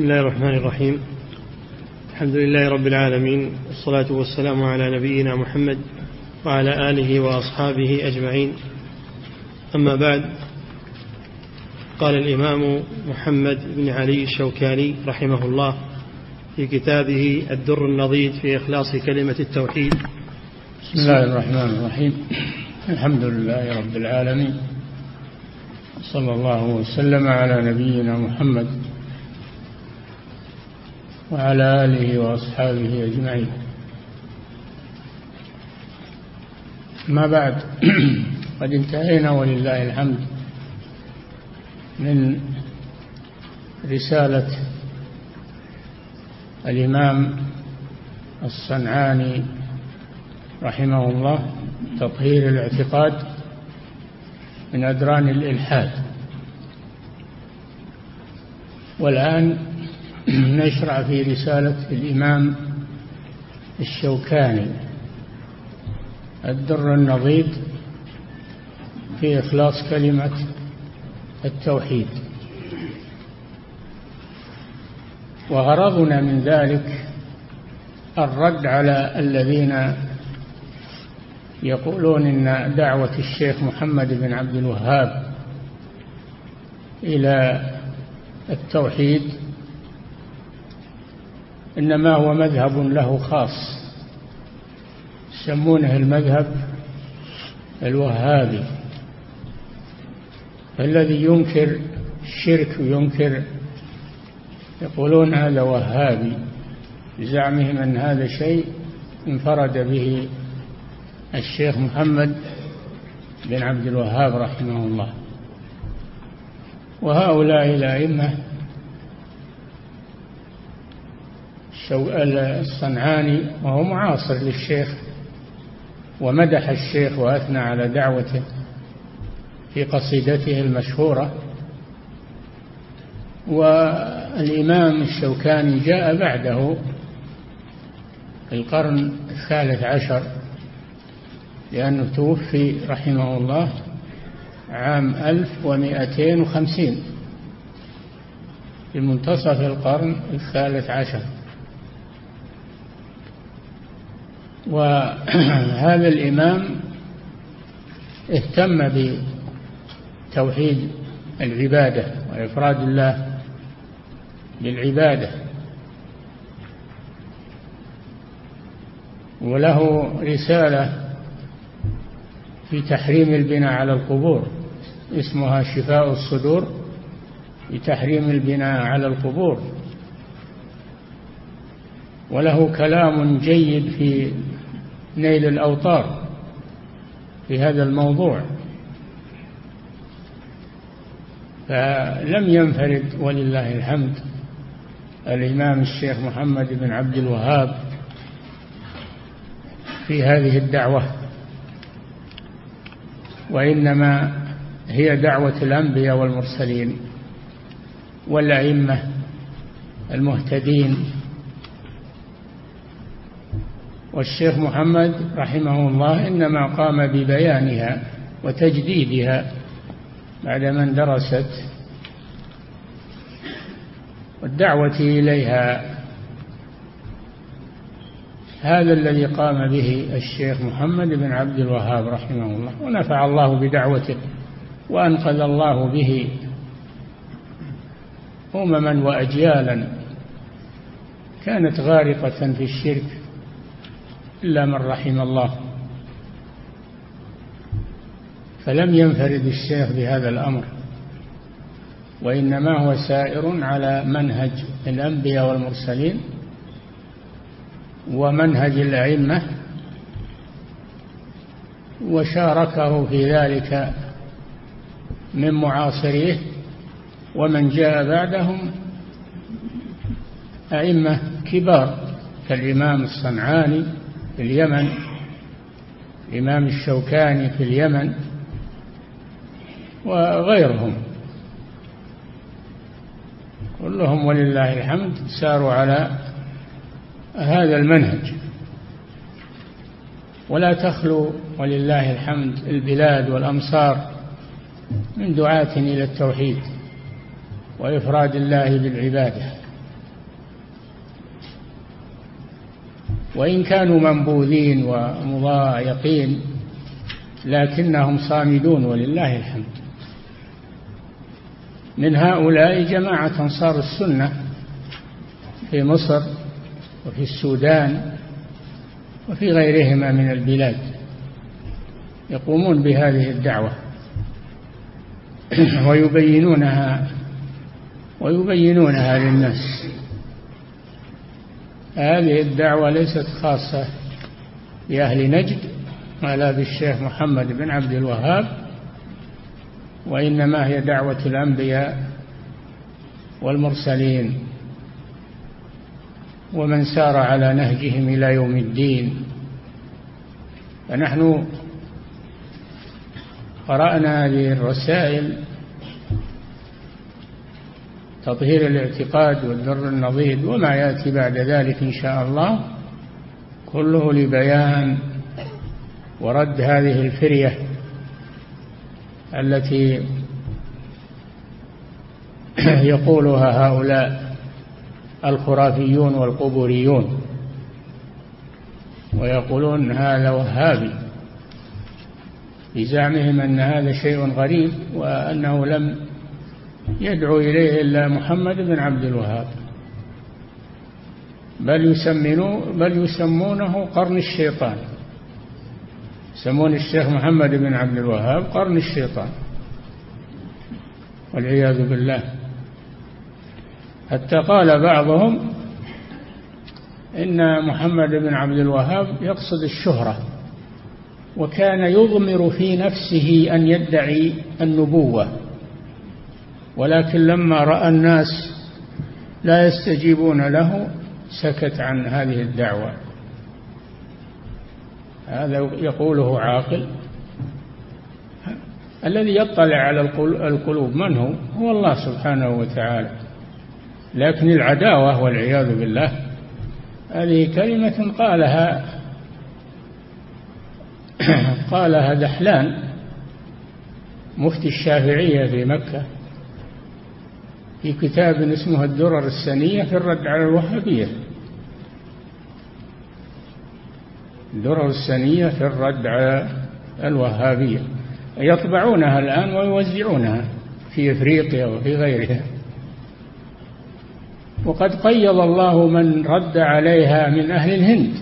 بسم الله الرحمن الرحيم. الحمد لله رب العالمين والصلاة والسلام على نبينا محمد وعلى آله وأصحابه أجمعين. أما بعد قال الإمام محمد بن علي الشوكاني رحمه الله في كتابه الدر النضيد في إخلاص كلمة التوحيد. بسم الله الرحمن الرحيم. الحمد لله رب العالمين. صلى الله وسلم على نبينا محمد وعلى آله وأصحابه أجمعين. ما بعد قد انتهينا ولله الحمد من رسالة الإمام الصنعاني رحمه الله تطهير الاعتقاد من أدران الإلحاد. والآن نشرع في رسالة الإمام الشوكاني الدر النضيد في إخلاص كلمة التوحيد. وغرضنا من ذلك الرد على الذين يقولون إن دعوة الشيخ محمد بن عبد الوهاب إلى التوحيد إنما هو مذهب له خاص. يسمونه المذهب الوهابي الذي ينكر الشرك وينكر يقولون هذا وهابي بزعمهم أن هذا شيء انفرد به الشيخ محمد بن عبد الوهاب رحمه الله. وهؤلاء الأئمة الصنعاني وهو معاصر للشيخ. ومدح الشيخ وأثنى على دعوته في قصيدته المشهورة. والإمام الشوكاني جاء بعده في القرن الثالث عشر لأنه توفي رحمه الله عام ألف ومائتين وخمسين في منتصف القرن الثالث عشر. وهذا الإمام اهتم بتوحيد العبادة وإفراد الله بالعبادة. وله رسالة في تحريم البناء على القبور اسمها شفاء الصدور في تحريم البناء على القبور. وله كلام جيد في نيل الأوطار في هذا الموضوع. فلم ينفرد ولله الحمد الإمام الشيخ محمد بن عبد الوهاب في هذه الدعوة وإنما هي دعوة الأنبياء والمرسلين والأئمة المهتدين والشيخ محمد رحمه الله إنما قام ببيانها وتجديدها بعد من درست والدعوة إليها. هذا الذي قام به الشيخ محمد بن عبد الوهاب رحمه الله ونفع الله بدعوته وأنقذ الله به أمما وأجيالا. كانت غارقة في الشرك إلا من رحم الله. فلم ينفرد الشيخ بهذا الأمر وإنما هو سائر على منهج الأنبياء والمرسلين ومنهج الأئمة وشاركه في ذلك من معاصريه ومن جاء بعدهم أئمة كبار كالإمام الصنعاني في اليمن الإمام الشوكاني في اليمن وغيرهم. كلهم ولله الحمد ساروا على هذا المنهج. ولا تخلو ولله الحمد البلاد والأمصار من دعاة إلى التوحيد وإفراد الله بالعبادة. وإن كانوا منبوذين ومضايقين لكنهم صامدون ولله الحمد. من هؤلاء جماعة أنصار السنة في مصر وفي السودان وفي غيرهما من البلاد يقومون بهذه الدعوة ويبينونها ويبينونها للناس. هذه الدعوة ليست خاصة بأهل نجد ولا بالشيخ محمد بن عبد الوهاب وإنما هي دعوة الأنبياء والمرسلين. ومن سار على نهجهم إلى يوم الدين. فنحن قرأنا هذه الرسائل تطهير الاعتقاد والذر النضيد وما يأتي بعد ذلك إن شاء الله كله لبيان ورد هذه الفرية التي يقولها هؤلاء الخرافيون والقبوريون ويقولون هذا وهابي بزعمهم أن هذا شيء غريب وأنه لم يدعو إليه إلا محمد بن عبد الوهاب. بل بل يسمونه قرن الشيطان. يسمون الشيخ محمد بن عبد الوهاب قرن الشيطان. والعياذ بالله. حتى قال بعضهم إن محمد بن عبد الوهاب يقصد الشهرة وكان يضمر في نفسه أن يدعي النبوة. ولكن لما رأى الناس لا يستجيبون له سكت عن هذه الدعوة. هذا يقوله عاقل. الذي يطلع على القلوب من هو؟ هو الله سبحانه وتعالى. لكن العداوة والعياذ بالله هذه كلمة قالها قالها دحلان مفتي الشافعية في مكة. في كتاب اسمه الدرر السنية في الرد على الوهابية. الدرر السنية في الرد على الوهابية. يطبعونها الآن ويوزعونها في إفريقيا وفي غيرها. وقد قيض الله من رد عليها من أهل الهند.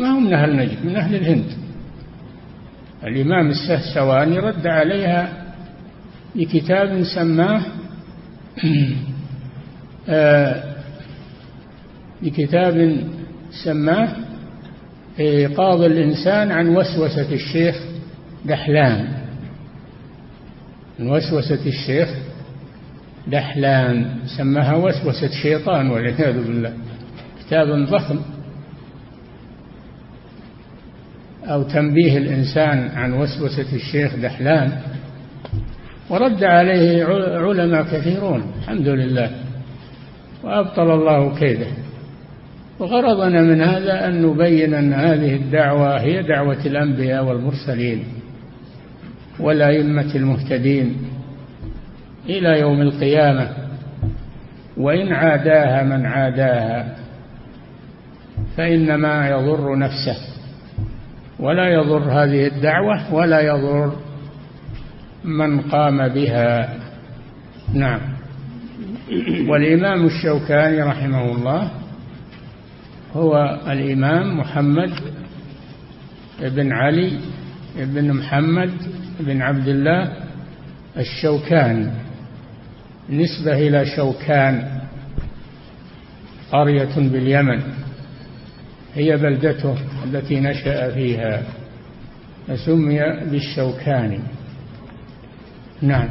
ما هم من أهل نجد من أهل الهند. الإمام السهسواني رد عليها بكتاب سماه بكتاب سماه إيقاظ الإنسان عن وسوسة الشيخ دحلان. من وسوسة الشيخ دحلان. سماها وسوسة شيطان والعياذ بالله. كتاب ضخم. أو تنبيه الإنسان عن وسوسة الشيخ دحلان. ورد عليه علماء كثيرون الحمد لله. وأبطل الله كيده. وغرضنا من هذا أن نبين أن هذه الدعوة هي دعوة الأنبياء والمرسلين والأئمة المهتدين إلى يوم القيامة. وإن عاداها من عاداها فإنما يضر نفسه. ولا يضر هذه الدعوة ولا يضر من قام بها. نعم. والإمام الشوكاني رحمه الله هو الإمام محمد بن علي بن محمد بن عبد الله الشوكاني. نسبة إلى شوكان قرية باليمن. هي بلدته التي نشأ فيها فسمي بالشوكاني. نعم.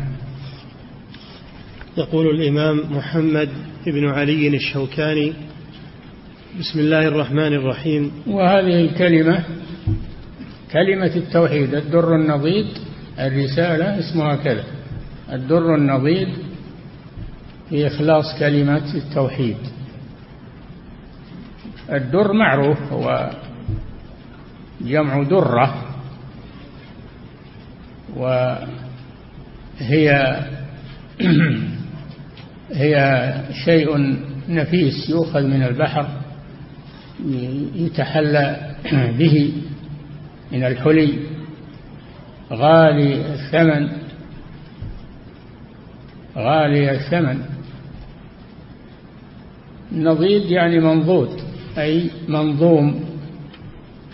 يقول الإمام محمد بن علي الشوكاني بسم الله الرحمن الرحيم. وهذه الكلمة كلمة التوحيد الدر النضيد الرسالة اسمها كذا. الدر النضيد في إخلاص كلمة التوحيد. الدر معروف هو جمع درة وهي هي شيء نفيس يؤخذ من البحر يتحلى به من الحلي غالي الثمن غالي الثمن. نضيد يعني منضود أي منظوم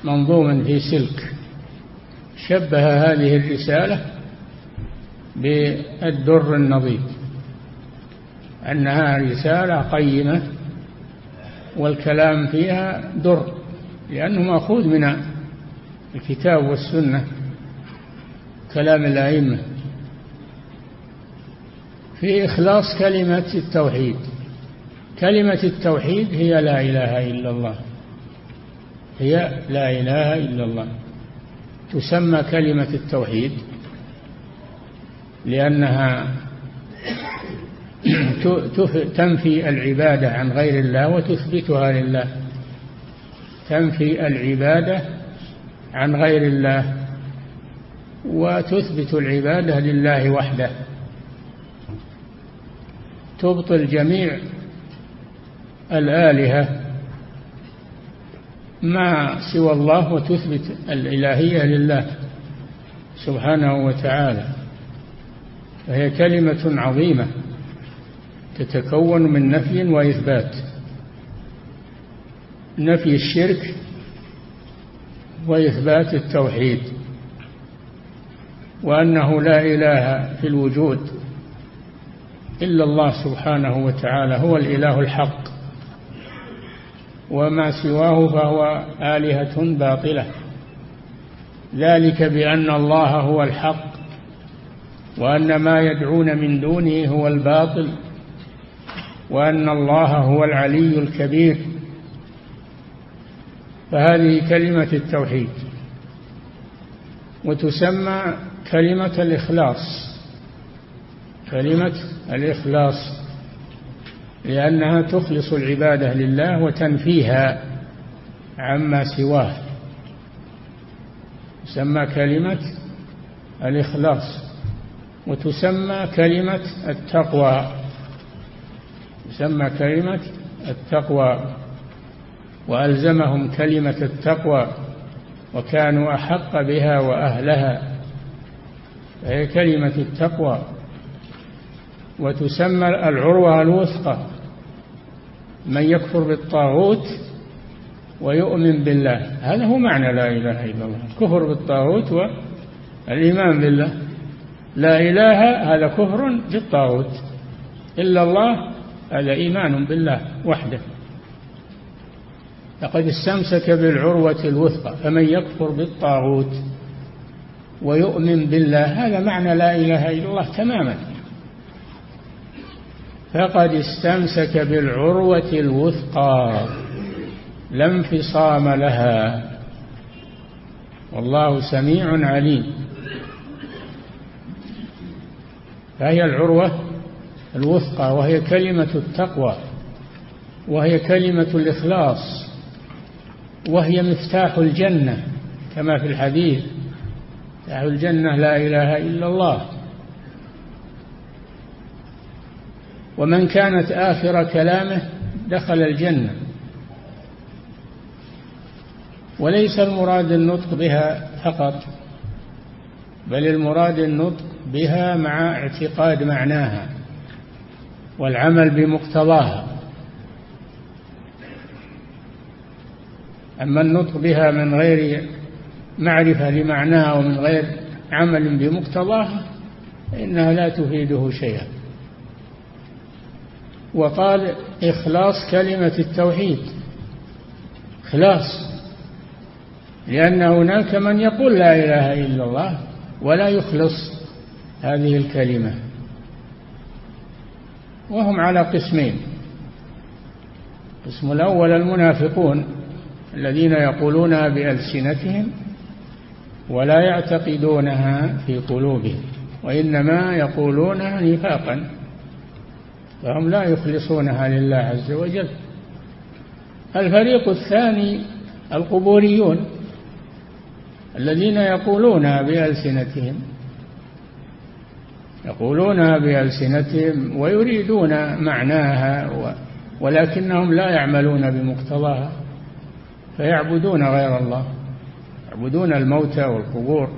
منظوم في سلك. شبه هذه الرسالة بالدر النضيد أنها رسالة قيمة والكلام فيها در لأنه مأخوذ من الكتاب والسنة كلام الأئمة. في إخلاص كلمة التوحيد. كلمة التوحيد هي لا إله إلا الله. هي لا إله إلا الله. تسمى كلمة التوحيد. لأنها تنفي العبادة عن غير الله وتثبتها لله. تنفي العبادة عن غير الله وتثبت العبادة لله وحده. تبطل جميع الآلهة ما سوى الله وتثبت الإلهية لله سبحانه وتعالى. فهي كلمة عظيمة تتكون من نفي وإثبات. نفي الشرك وإثبات التوحيد وأنه لا إله في الوجود إلا الله سبحانه وتعالى هو الإله الحق. وما سواه فهو آلهة باطلة. ذلك بأن الله هو الحق وأن ما يدعون من دونه هو الباطل وأن الله هو العلي الكبير. فهذه كلمة التوحيد وتسمى كلمة الإخلاص. كلمة الإخلاص لأنها تخلص العبادة لله وتنفيها عما سواه. تسمى كلمة الإخلاص. وتسمى كلمة التقوى. تسمى كلمة التقوى. وألزمهم كلمة التقوى وكانوا أحق بها وأهلها. فهي كلمة التقوى. وتسمى العروة الوثقى. من يكفر بالطاغوت ويؤمن بالله. هذا هو معنى لا إله إلا الله. كفر بالطاغوت والإيمان بالله. لا إله هذا كفر بالطاغوت. إلا الله هذا إيمان بالله وحده. لقد استمسك بالعروة الوثقى فمن يكفر بالطاغوت ويؤمن بالله هذا معنى لا إله إلا الله تماما. فقد استمسك بالعروة الوثقى لا انفصام لها. والله سميع عليم. فهي العروة الوثقى وهي كلمة التقوى وهي كلمة الإخلاص وهي مفتاح الجنة كما في الحديث مفتاح الجنة لا إله إلا الله. ومن كانت آخر كلامه دخل الجنة. وليس المراد النطق بها فقط بل المراد النطق بها مع اعتقاد معناها والعمل بمقتضاها. أما النطق بها من غير معرفة لمعناها ومن غير عمل بمقتضاها فإنها لا تفيده شيئا. وقال إخلاص كلمة التوحيد. إخلاص. لأن هناك من يقول لا إله إلا الله ولا يخلص. هذه الكلمة. وهم على قسمين. القسم الأول المنافقون الذين يقولونها بألسنتهم ولا يعتقدونها في قلوبهم وإنما يقولونها نفاقا. فهم لا يخلصونها لله عز وجل. الفريق الثاني القبوريون الذين يقولونها بألسنتهم يقولونها بألسنتهم ويريدون معناها ولكنهم لا يعملون بمقتضاها فيعبدون غير الله يعبدون الموتى والقبور.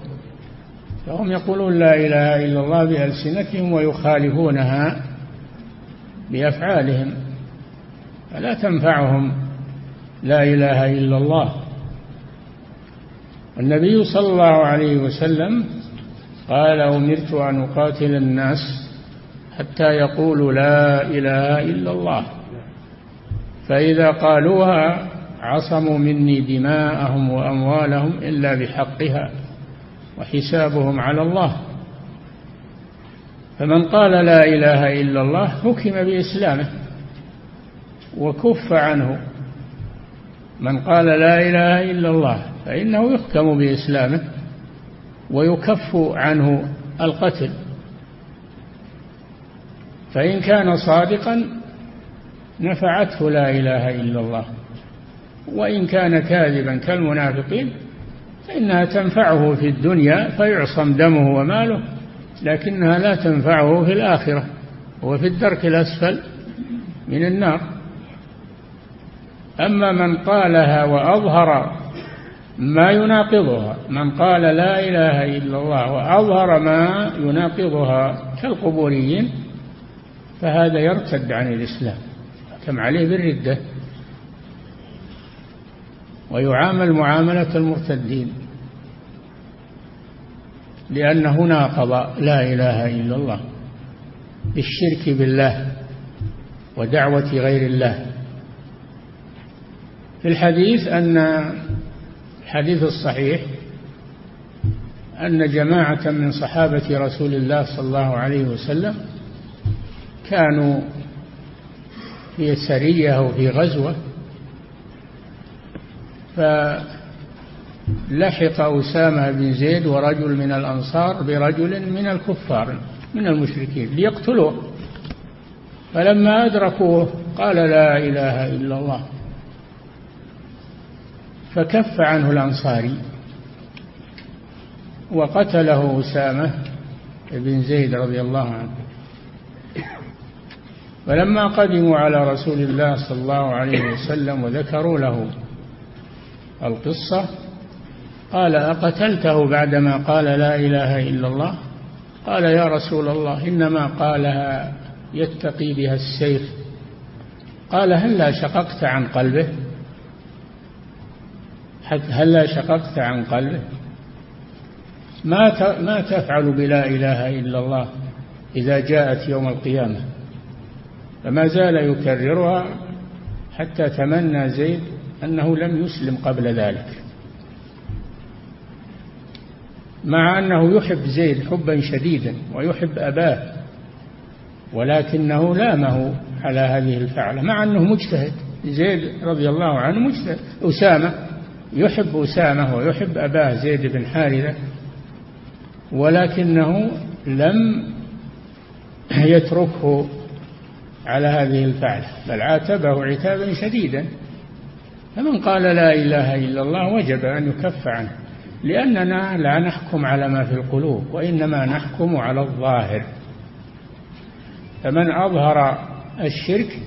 فهم يقولون لا إله إلا الله بألسنتهم ويخالفونها بأفعالهم فلا تنفعهم لا إله إلا الله. النبي صلى الله عليه وسلم قال أمرت أن أقاتل الناس حتى يقولوا لا إله إلا الله. فإذا قالوها عصموا مني دماءهم وأموالهم إلا بحقها وحسابهم على الله. فمن قال لا إله إلا الله حكم بإسلامه وكف عنه. من قال لا إله إلا الله فإنه يحكم بإسلامه. ويكف عنه القتل. فإن كان صادقا نفعته لا إله إلا الله. وإن كان كاذبا كالمنافقين فإنها تنفعه في الدنيا فيعصم دمه وماله لكنها لا تنفعه في الآخرة هو في الدرك الأسفل من النار. أما من قالها وأظهر ما يناقضها. من قال لا إله إلا الله وأظهر ما يناقضها كالقبوريين فهذا يرتد عن الإسلام كم عليه بالردة. ويعامل معاملة المرتدين لأنه ناقض لا إله إلا الله بالشرك بالله ودعوة غير الله. في الحديث أن الحديث الصحيح أن جماعة من صحابة رسول الله صلى الله عليه وسلم كانوا في سرية أو في غزوة فلحق أسامة بن زيد ورجل من الأنصار برجل من الكفار من المشركين ليقتلوه فلما أدركوه قال لا إله إلا الله. فكف عنه الأنصاري وقتله أسامة بن زيد رضي الله عنه. فلما قدموا على رسول الله صلى الله عليه وسلم وذكروا له القصة قال أقتلته بعدما قال لا إله إلا الله؟ قال يا رسول الله إنما قالها يتقي بها السيف. قال هلا شققت عن قلبه؟ هلا شققت عن قلبه ما ما تفعل بلا إله إلا الله إذا جاءت يوم القيامة. فما زال يكررها حتى تمنى زيد أنه لم يسلم قبل ذلك. مع أنه يحب زيد حبا شديدا ويحب أباه ولكنه لامه على هذه الفعلة مع أنه مجتهد. زيد رضي الله عنه مجتهد. أسامة يحب أسامة ويحب أباه زيد بن حارثة ولكنه لم يتركه على هذه الفعلة بل عاتبه عتابا شديدا. فمن قال لا إله إلا الله وجب أن يكف عنه لأننا لا نحكم على ما في القلوب وإنما نحكم على الظاهر. فمن أظهر الشرك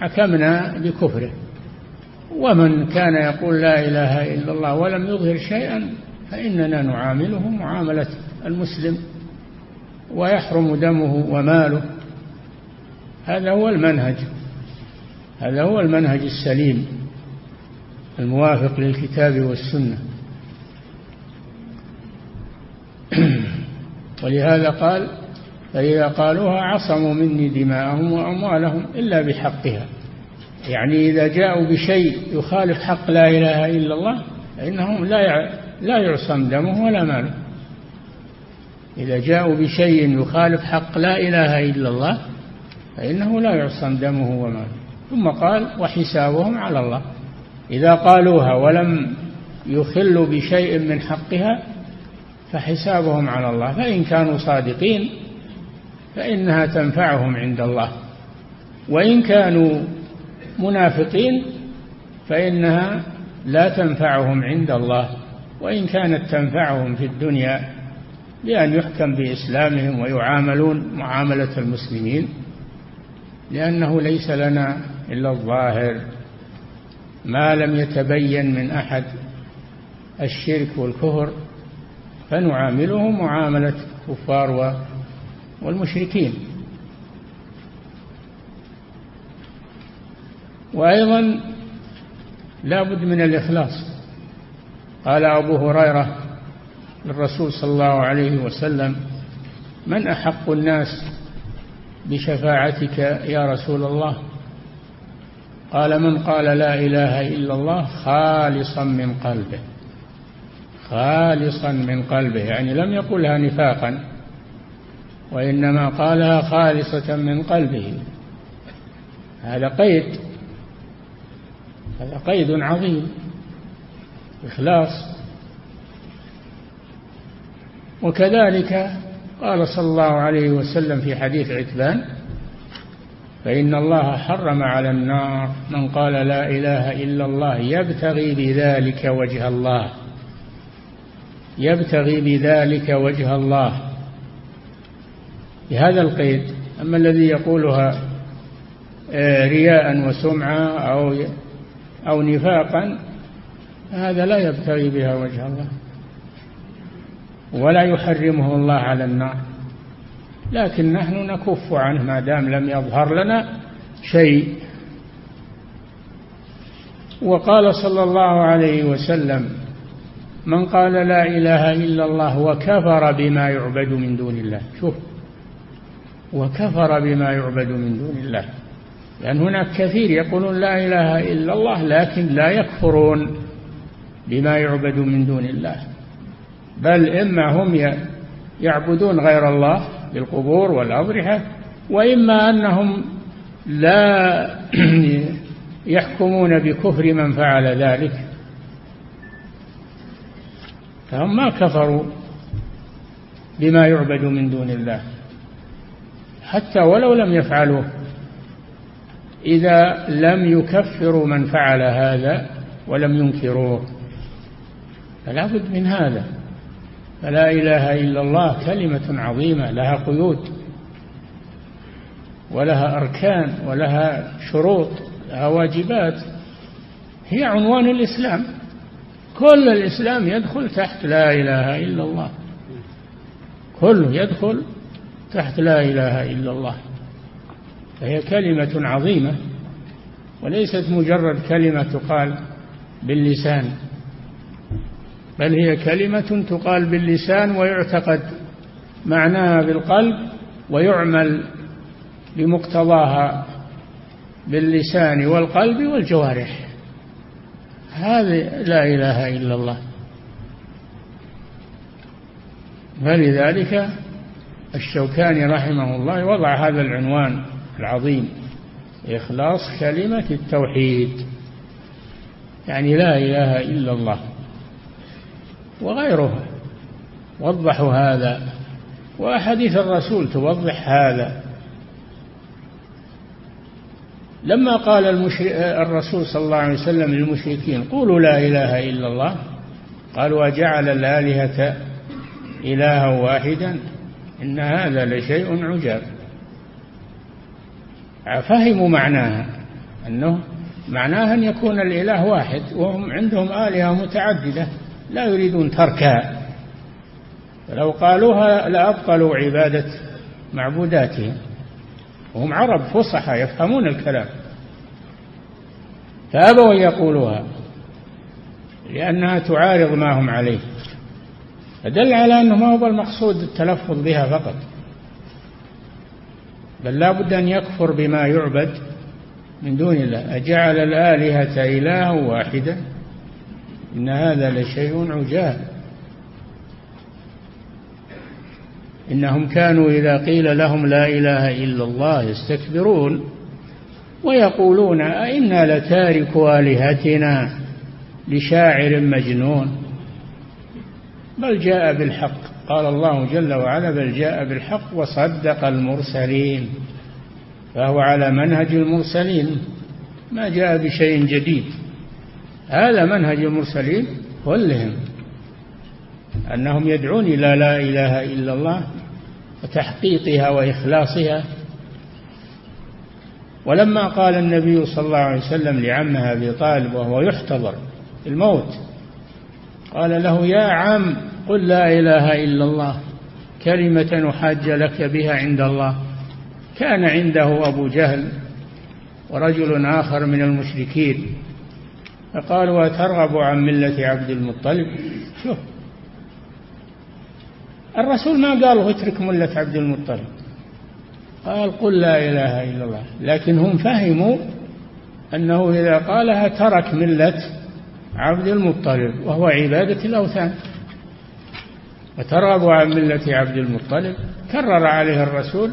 حكمنا بكفره. ومن كان يقول لا إله إلا الله ولم يظهر شيئا فإننا نعامله معاملة المسلم ويحرم دمه وماله. هذا هو المنهج هذا هو المنهج السليم الموافق للكتاب والسنة. ولهذا قال فإذا قالوها عصموا مني دماءهم وأموالهم إلا بحقها. يعني إذا جاءوا بشيء يخالف حق لا إله إلا الله فإنهم لا لا يعصم دمه ولا ماله. إذا جاءوا بشيء يخالف حق لا إله إلا الله فإنه لا يعصم دمه وماله. ثم قال وحسابهم على الله. إذا قالوها ولم يخلوا بشيء من حقها فحسابهم على الله. فإن كانوا صادقين فإنها تنفعهم عند الله. وإن كانوا منافقين فإنها لا تنفعهم عند الله وإن كانت تنفعهم في الدنيا بأن يحكم بإسلامهم ويعاملون معاملة المسلمين لأنه ليس لنا إلا الظاهر ما لم يتبين من أحد الشرك والكفر فنعامله معاملة الكفار والمشركين. وأيضا لا بد من الإخلاص. قال أبو هريرة للرسول صلى الله عليه وسلم من أحق الناس بشفاعتك يا رسول الله؟ قال من قال لا إله إلا الله خالصا من قلبه. خالصا من قلبه يعني لم يقلها نفاقا وإنما قالها خالصة من قلبه. هذا قيد. هذا قيد عظيم إخلاص. وكذلك قال صلى الله عليه وسلم في حديث عتبان فإن الله حرم على النار من قال لا إله إلا الله يبتغي بذلك وجه الله. يبتغي بذلك وجه الله. بهذا القيد أما الذي يقولها آه، رياء وسمعة أو أو نفاقا هذا لا يبتغي بها وجه الله. ولا يحرمه الله على النار. لكن نحن نكف عنه ما دام لم يظهر لنا شيء. وقال صلى الله عليه وسلم من قال لا إله إلا الله وكفر بما يعبد من دون الله. شوف وكفر بما يعبد من دون الله. لأن هناك كثير يقولون لا إله إلا الله لكن لا يكفرون بما يعبد من دون الله. بل إما هم يعبدون غير الله بالقبور والأضرحة وإما أنهم لا يحكمون بكفر من فعل ذلك. فهم ما كفروا بما يعبد من دون الله. حتى ولو لم يفعلوه. إذا لم يكفروا من فعل هذا ولم ينكروه فلا بد من هذا. فلا إله إلا الله كلمة عظيمة لها قيود ولها أركان ولها شروط لها واجبات. هي عنوان الإسلام. كل الإسلام يدخل تحت لا إله إلا الله. كله يدخل تحت لا إله إلا الله. فهي كلمة عظيمة وليست مجرد كلمة تقال باللسان بل هي كلمة تقال باللسان ويعتقد معناها بالقلب ويعمل بمقتضاها باللسان والقلب والجوارح. هذه لا إله إلا الله. فلذلك الشوكاني رحمه الله وضع هذا العنوان العظيم. إخلاص كلمة التوحيد. يعني لا إله إلا الله وغيره وضحوا هذا. وأحاديث الرسول توضح هذا. لما قال الرسول صلى الله عليه وسلم للمشركين قولوا لا إله إلا الله. قالوا أجعل الآلهة إلها واحدا. إن هذا لشيء عجاب. فهموا معناها. أنه معناها أن يكون الإله واحد وهم عندهم آلهة متعددة لا يريدون تركها. فلو قالوها لأبطلوا عبادة معبوداتهم. وهم عرب فصحى يفهمون الكلام. فأبوا أن يقولوها لأنها تعارض ما هم عليه. فدل على أنه ما هو المقصود التلفظ بها فقط. بل لا بد أن يكفر بما يعبد من دون الله. أجعل الآلهة إلها واحدا إن هذا لشيء عجاب. إنهم كانوا إذا قيل لهم لا إله إلا الله يستكبرون ويقولون أئنا لتارك آلهتنا لشاعر مجنون؟ بل جاء بالحق. قال الله جل وعلا بل جاء بالحق وصدق المرسلين فهو على منهج المرسلين ما جاء بشيء جديد. هذا منهج المرسلين كلهم أنهم يدعون إلى لا إله إلا الله وتحقيقها وإخلاصها. ولما قال النبي صلى الله عليه وسلم لعمه أبي طالب وهو يحتضر الموت قال له يا عم قل لا إله إلا الله. كلمة أحاج لك بها عند الله. كان عنده أبو جهل ورجل آخر من المشركين. فقالوا أترغب عن ملة عبد المطلب؟ شوف الرسول ما قال اترك ملة عبد المطلب. قال قل لا إله إلا الله. لكن هم فهموا أنه إذا قالها ترك ملة عبد المطلب وهو عبادة الأوثان. وترغبوا عن ملة عبد المطلب كرر عليه الرسول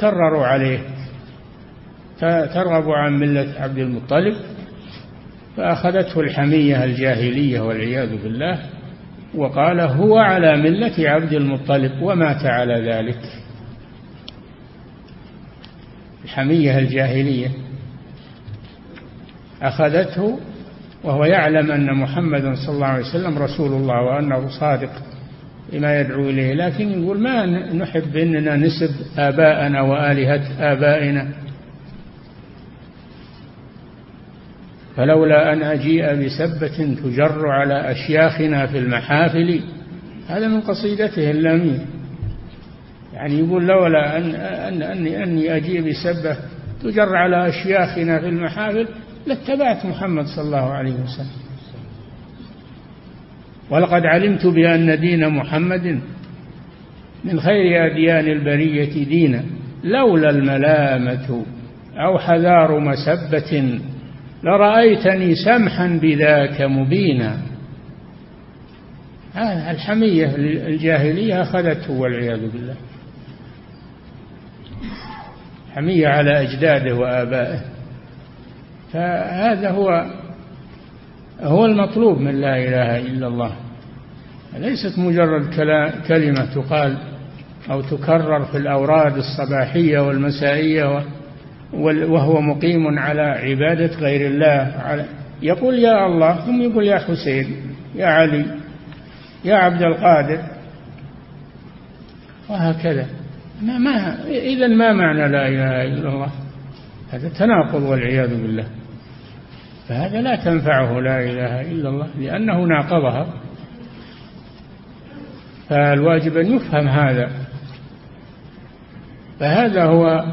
كرروا عليه ترغب عن ملة عبد المطلب فأخذته الحمية الجاهلية والعياذ بالله وقال هو على ملة عبد المطلب ومات على ذلك. الحمية الجاهلية أخذته وهو يعلم أن محمدا صلى الله عليه وسلم رسول الله وأنه صادق. بما يدعو إليه. لكن يقول ما نحب أننا نسب آباءنا وآلهة آبائنا. فلولا أن أجيء بسبة تجر على أشياخنا في المحافل هذا من قصيدته اللامية. يعني يقول لولا أن أن أني أني أجيء بسبة تجر على أشياخنا في المحافل لاتبعت محمد صلى الله عليه وسلم. ولقد علمت بأن دين محمد من خير أديان البرية دينا لولا الملامة أو حذار مسبة لرأيتني سمحا بذاك مبينا. الحمية الجاهلية أخذته والعياذ بالله. حمية على أجداده وآبائه. فهذا هو هو المطلوب من لا إله إلا الله. ليست مجرد كلمة تقال أو تكرر في الأوراد الصباحية والمسائية وهو مقيم على عبادة غير الله. يقول يا الله ثم يقول يا حسين يا علي يا عبد القادر. وهكذا. ما ما إذا ما معنى لا إله إلا الله؟ هذا تناقض والعياذ بالله. فهذا لا تنفعه لا إله إلا الله لأنه ناقضها. فالواجب أن يفهم هذا. فهذا هو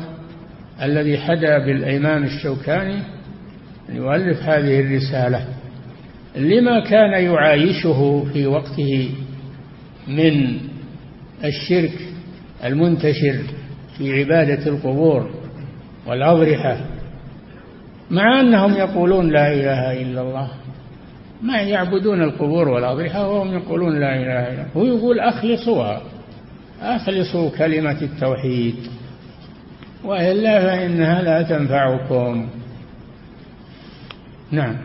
الذي حدا بالإمام الشوكاني أن يؤلف هذه الرسالة. لما كان يعايشه في وقته من الشرك المنتشر في عبادة القبور والأضرحة مع أنهم يقولون لا إله إلا الله. ما يعبدون القبور والأضرحة وهم يقولون لا إله إلا الله. هو يقول أخلصوها. أخلصوا كلمة التوحيد. وإلا فإنها لا تنفعكم. نعم.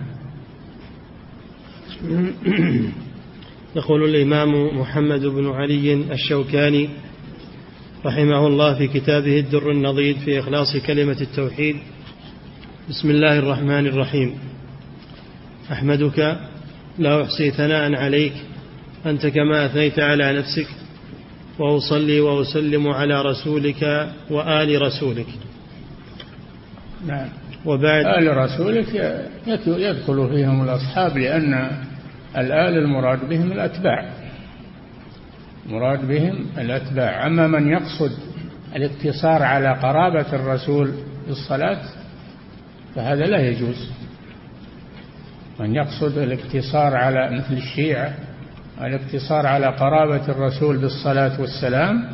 يقول الإمام محمد بن علي الشوكاني رحمه الله في كتابه الدر النضيد في إخلاص كلمة التوحيد. بسم الله الرحمن الرحيم. أحمدك لا أحصي ثناء عليك أنت كما أثنيت على نفسك وأصلي وأسلم على رسولك وآل رسولك. نعم. وبعد. آل رسولك يدخل فيهم الأصحاب لأن الآل المراد بهم الأتباع. مراد بهم الأتباع. أما من يقصد الاقتصار على قرابة الرسول بالصلاة فهذا لا يجوز. من يقصد الاقتصار على مثل الشيعة الاقتصار على قرابة الرسول بالصلاة والسلام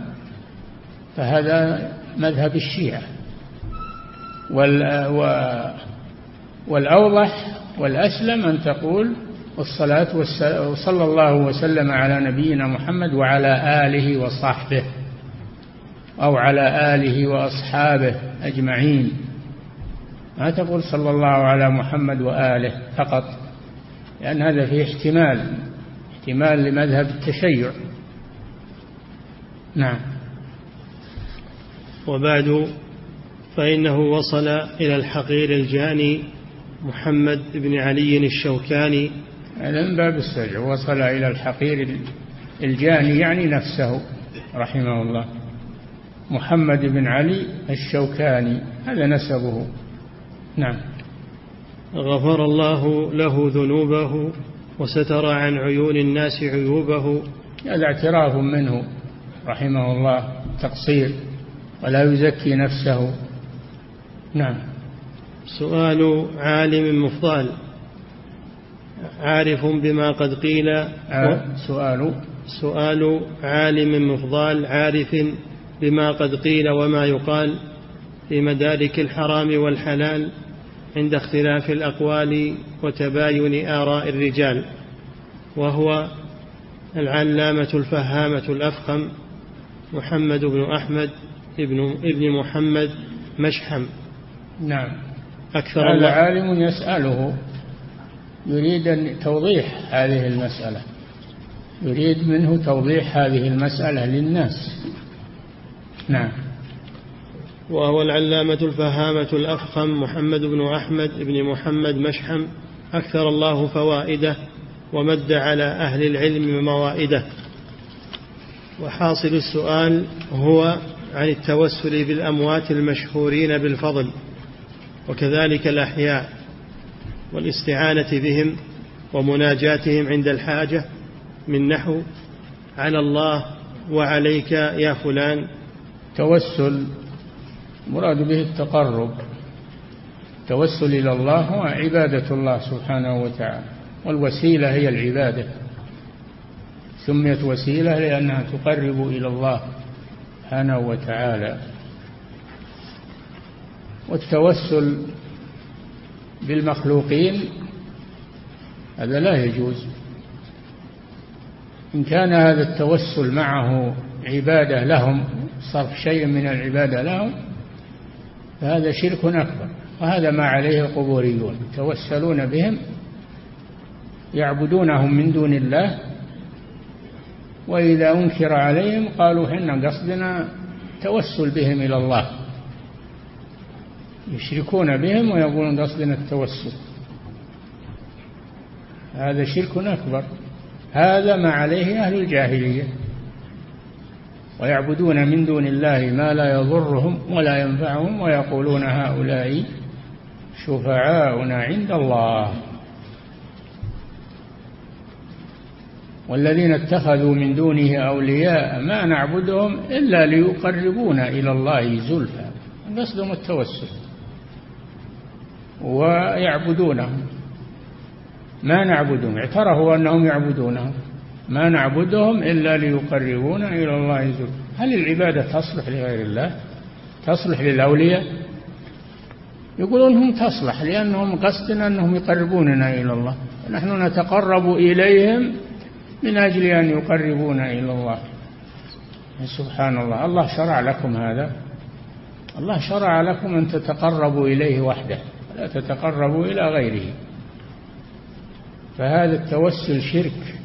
فهذا مذهب الشيعة. والأوضح والأسلم أن تقول والسلام وصلى الله وسلم على نبينا محمد وعلى آله وصحبه أو على آله وأصحابه أجمعين. ما تقول صلى الله على محمد وآله فقط لأن هذا فيه احتمال احتمال لمذهب التشيع. نعم. وبعد فإنه وصل إلى الحقير الجاني محمد بن علي الشوكاني. هذا من باب السجع. وصل إلى الحقير الجاني يعني نفسه رحمه الله. محمد بن علي الشوكاني هذا نسبه. نعم. غفر الله له ذنوبه وستر عن عيون الناس عيوبه. هذا اعتراف منه رحمه الله تقصير ولا يزكي نفسه. نعم. سؤال عالم مفضال عارف بما قد قيل. آه سؤال. سؤال عالم مفضال عارف بما قد قيل وما يقال في مدارك الحرام والحلال. عند اختلاف الأقوال وتباين آراء الرجال وهو العلامة الفهامة الأفخم محمد بن أحمد ابن, ابن محمد مشحم. نعم. أكثر هذا عالم يسأله. يريد أن توضيح هذه المسألة. يريد منه توضيح هذه المسألة للناس. نعم. وهو العلامة الفهامة الأفخم محمد بن أحمد بن محمد مشحم أكثر الله فوائده ومد على أهل العلم موائده وحاصل السؤال هو عن التوسل بالأموات المشهورين بالفضل وكذلك الأحياء والاستعانة بهم ومناجاتهم عند الحاجة من نحو على الله وعليك يا فلان توسل مراد به التقرب توسل إلى الله هو عبادة الله سبحانه وتعالى والوسيلة هي العبادة. سميت وسيلة لأنها تقرب إلى الله سبحانه وتعالى. والتوسل بالمخلوقين هذا لا يجوز. إن كان هذا التوسل معه عبادة لهم صرف شيء من العبادة لهم فهذا شرك أكبر. وهذا ما عليه القبوريون. يتوسلون بهم يعبدونهم من دون الله وإذا أنكر عليهم قالوا حنا قصدنا توسل بهم إلى الله. يشركون بهم ويقولون قصدنا التوسل. هذا شرك أكبر. هذا ما عليه أهل الجاهلية. ويعبدون من دون الله ما لا يضرهم ولا ينفعهم ويقولون هؤلاء شفعاؤنا عند الله. والذين اتخذوا من دونه أولياء ما نعبدهم إلا ليقربونا إلى الله زلفى قصدهم التوسل. ويعبدونهم. ما نعبدهم اعترفوا أنهم يعبدونهم. ما نعبدهم إلا ليقربونا إلى الله زلفى. هل العبادة تصلح لغير الله؟ تصلح للأولياء؟ يقولون هم تصلح لأنهم قصدنا أنهم يقربوننا إلى الله. نحن نتقرب إليهم من أجل أن يقربونا إلى الله. سبحان الله. الله شرع لكم هذا. الله شرع لكم أن تتقربوا إليه وحده ولا تتقربوا إلى غيره. فهذا التوسل شرك.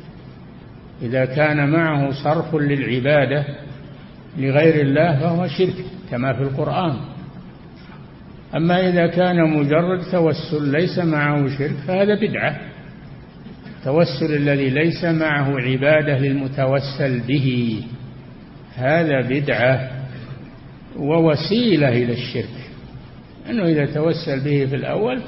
إذا كان معه صرف للعبادة لغير الله فهو شرك كما في القرآن. أما إذا كان مجرد توسل ليس معه شرك فهذا بدعة. التوسل الذي ليس معه عبادة للمتوسل به هذا بدعة ووسيلة إلى الشرك. أنه إذا توسل به في الأول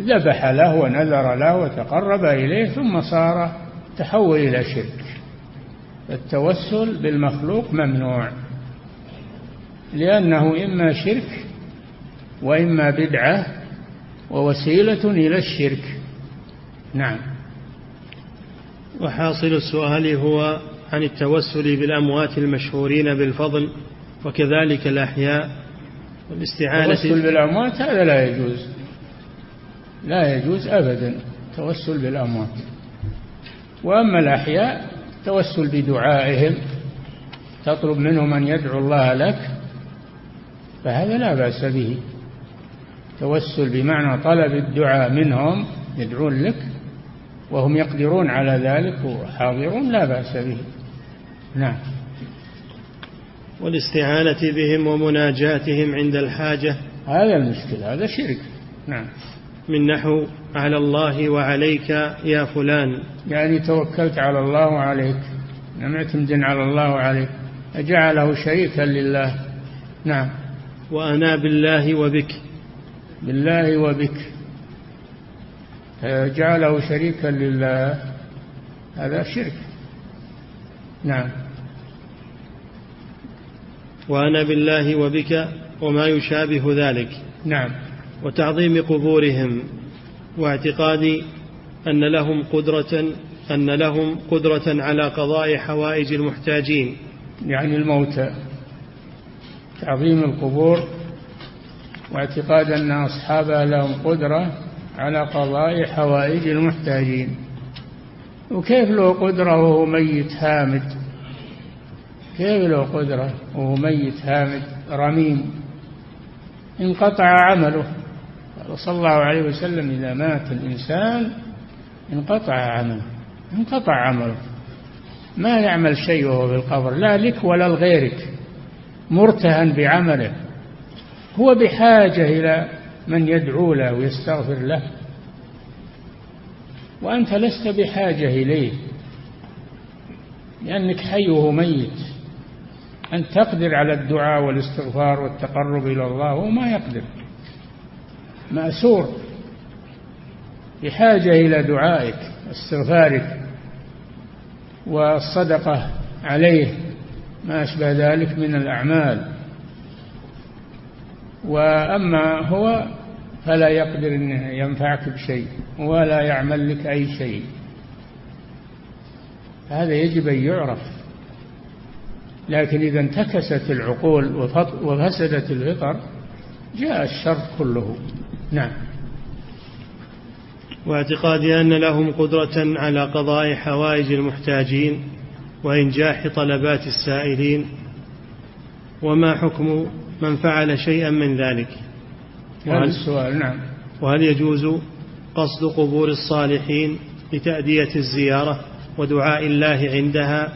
ذبح له ونذر له وتقرب إليه ثم صار تحول إلى شرك. التوسل بالمخلوق ممنوع لأنه إما شرك وإما بدعة ووسيلة إلى الشرك. نعم. وحاصل السؤال هو عن التوسل بالأموات المشهورين بالفضل وكذلك الأحياء والاستعانة. التوسل بالأموات هذا لا يجوز لا يجوز أبدا. التوسل بالأموات. وأما الأحياء التوسل بدعائهم تطلب منهم أن يدعو الله لك فهذا لا بأس به. توسل بمعنى طلب الدعاء منهم يدعون لك وهم يقدرون على ذلك وحاضرون لا بأس به. نعم. والاستعانة بهم ومناجاتهم عند الحاجة. هذا المشكلة هذا شرك. نعم. من نحو على الله وعليك يا فلان. يعني توكلت على الله وعليك معتمد على الله وعليك أجعله شريكا لله. نعم. وأنا بالله وبك. بالله وبك. جعله شريكا لله. هذا شرك. نعم. وأنا بالله وبك وما يشابه ذلك. نعم. وتعظيم قبورهم واعتقاد أن لهم قدرة أن لهم قدرة على قضاء حوائج المحتاجين. يعني الموتى. تعظيم القبور واعتقاد أن أصحابها لهم قدرة على قضاء حوائج المحتاجين. وكيف له قدرة وهو ميت هامد؟ كيف له قدرة وهو ميت هامد؟ رميم. انقطع عمله. صلى الله عليه وسلم إذا مات الإنسان انقطع عمله انقطع عمله. ما يعمل شيء وهو في القبر لا لك ولا لغيرك مرتهن بعمله. هو بحاجة إلى من يدعو له ويستغفر له. وأنت لست بحاجة إليه لأنك حي وهو ميت. أن تقدر على الدعاء والاستغفار والتقرب إلى الله وهو ما يقدر. مأسور. بحاجة إلى دعائك واستغفارك والصدقة عليه ما أشبه ذلك من الأعمال. وأما هو فلا يقدر أن ينفعك بشيء ولا يعمل لك أي شيء. هذا يجب أن يعرف. لكن إذا انتكست العقول وفسدت الفطر جاء الشر كله. نعم. واعتقاد أن لهم قدرة على قضاء حوائج المحتاجين وإنجاح طلبات السائلين وما حكم من فعل شيئا من ذلك؟ هذا السؤال نعم. وهل يجوز قصد قبور الصالحين لتأدية الزيارة ودعاء الله عندها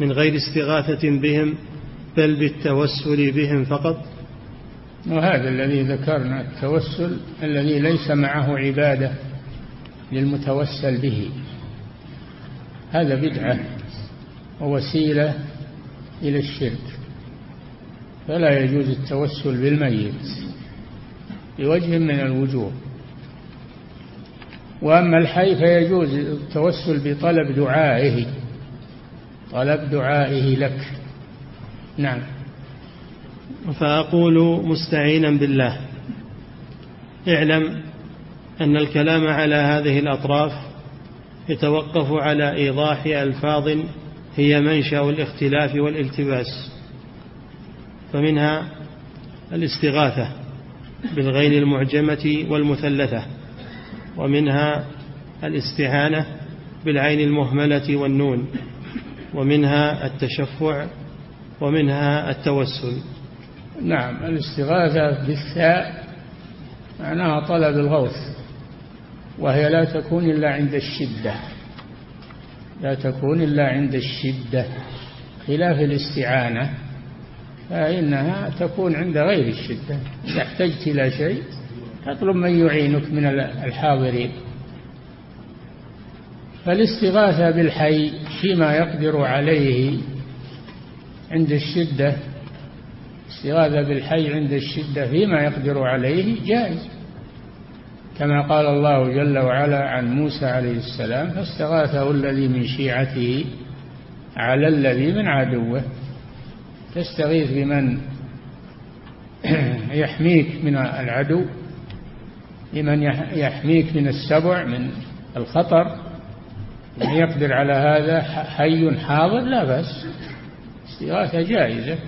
من غير استغاثة بهم بل بالتوسل بهم فقط؟ وهذا الذي ذكرنا التوسل الذي ليس معه عبادة للمتوسل به. هذا بدعة ووسيلة إلى الشرك. فلا يجوز التوسل بالميت بوجه من الوجوه. وأما الحي فيجوز التوسل بطلب دعائه طلب دعائه لك. نعم. فأقول مستعينا بالله. اعلم أن الكلام على هذه الأطراف يتوقف على إيضاح ألفاظ هي منشأ الاختلاف والالتباس فمنها الاستغاثة بالغين المعجمة والمثلثة ومنها الاستعانة بالعين المهملة والنون ومنها التشفع ومنها التوسل. نعم الاستغاثة بالثاء معناها طلب الغوث وهي لا تكون إلا عند الشدة لا تكون إلا عند الشدة خلاف الاستعانة فإنها تكون عند غير الشدة إذا احتجت إلى شيء تطلب من يعينك من الحاضرين. فالاستغاثة بالحي فيما يقدر عليه عند الشدة استغاثة بالحي عند الشدة فيما يقدر عليه جائز. كما قال الله جل وعلا عن موسى عليه السلام فاستغاثه الذي من شيعته على الذي من عدوه. تستغيث بمن يحميك من العدو لمن يحميك من السبع من الخطر. من يقدر على هذا حي حاضر لا بأس. استغاثة جائزة.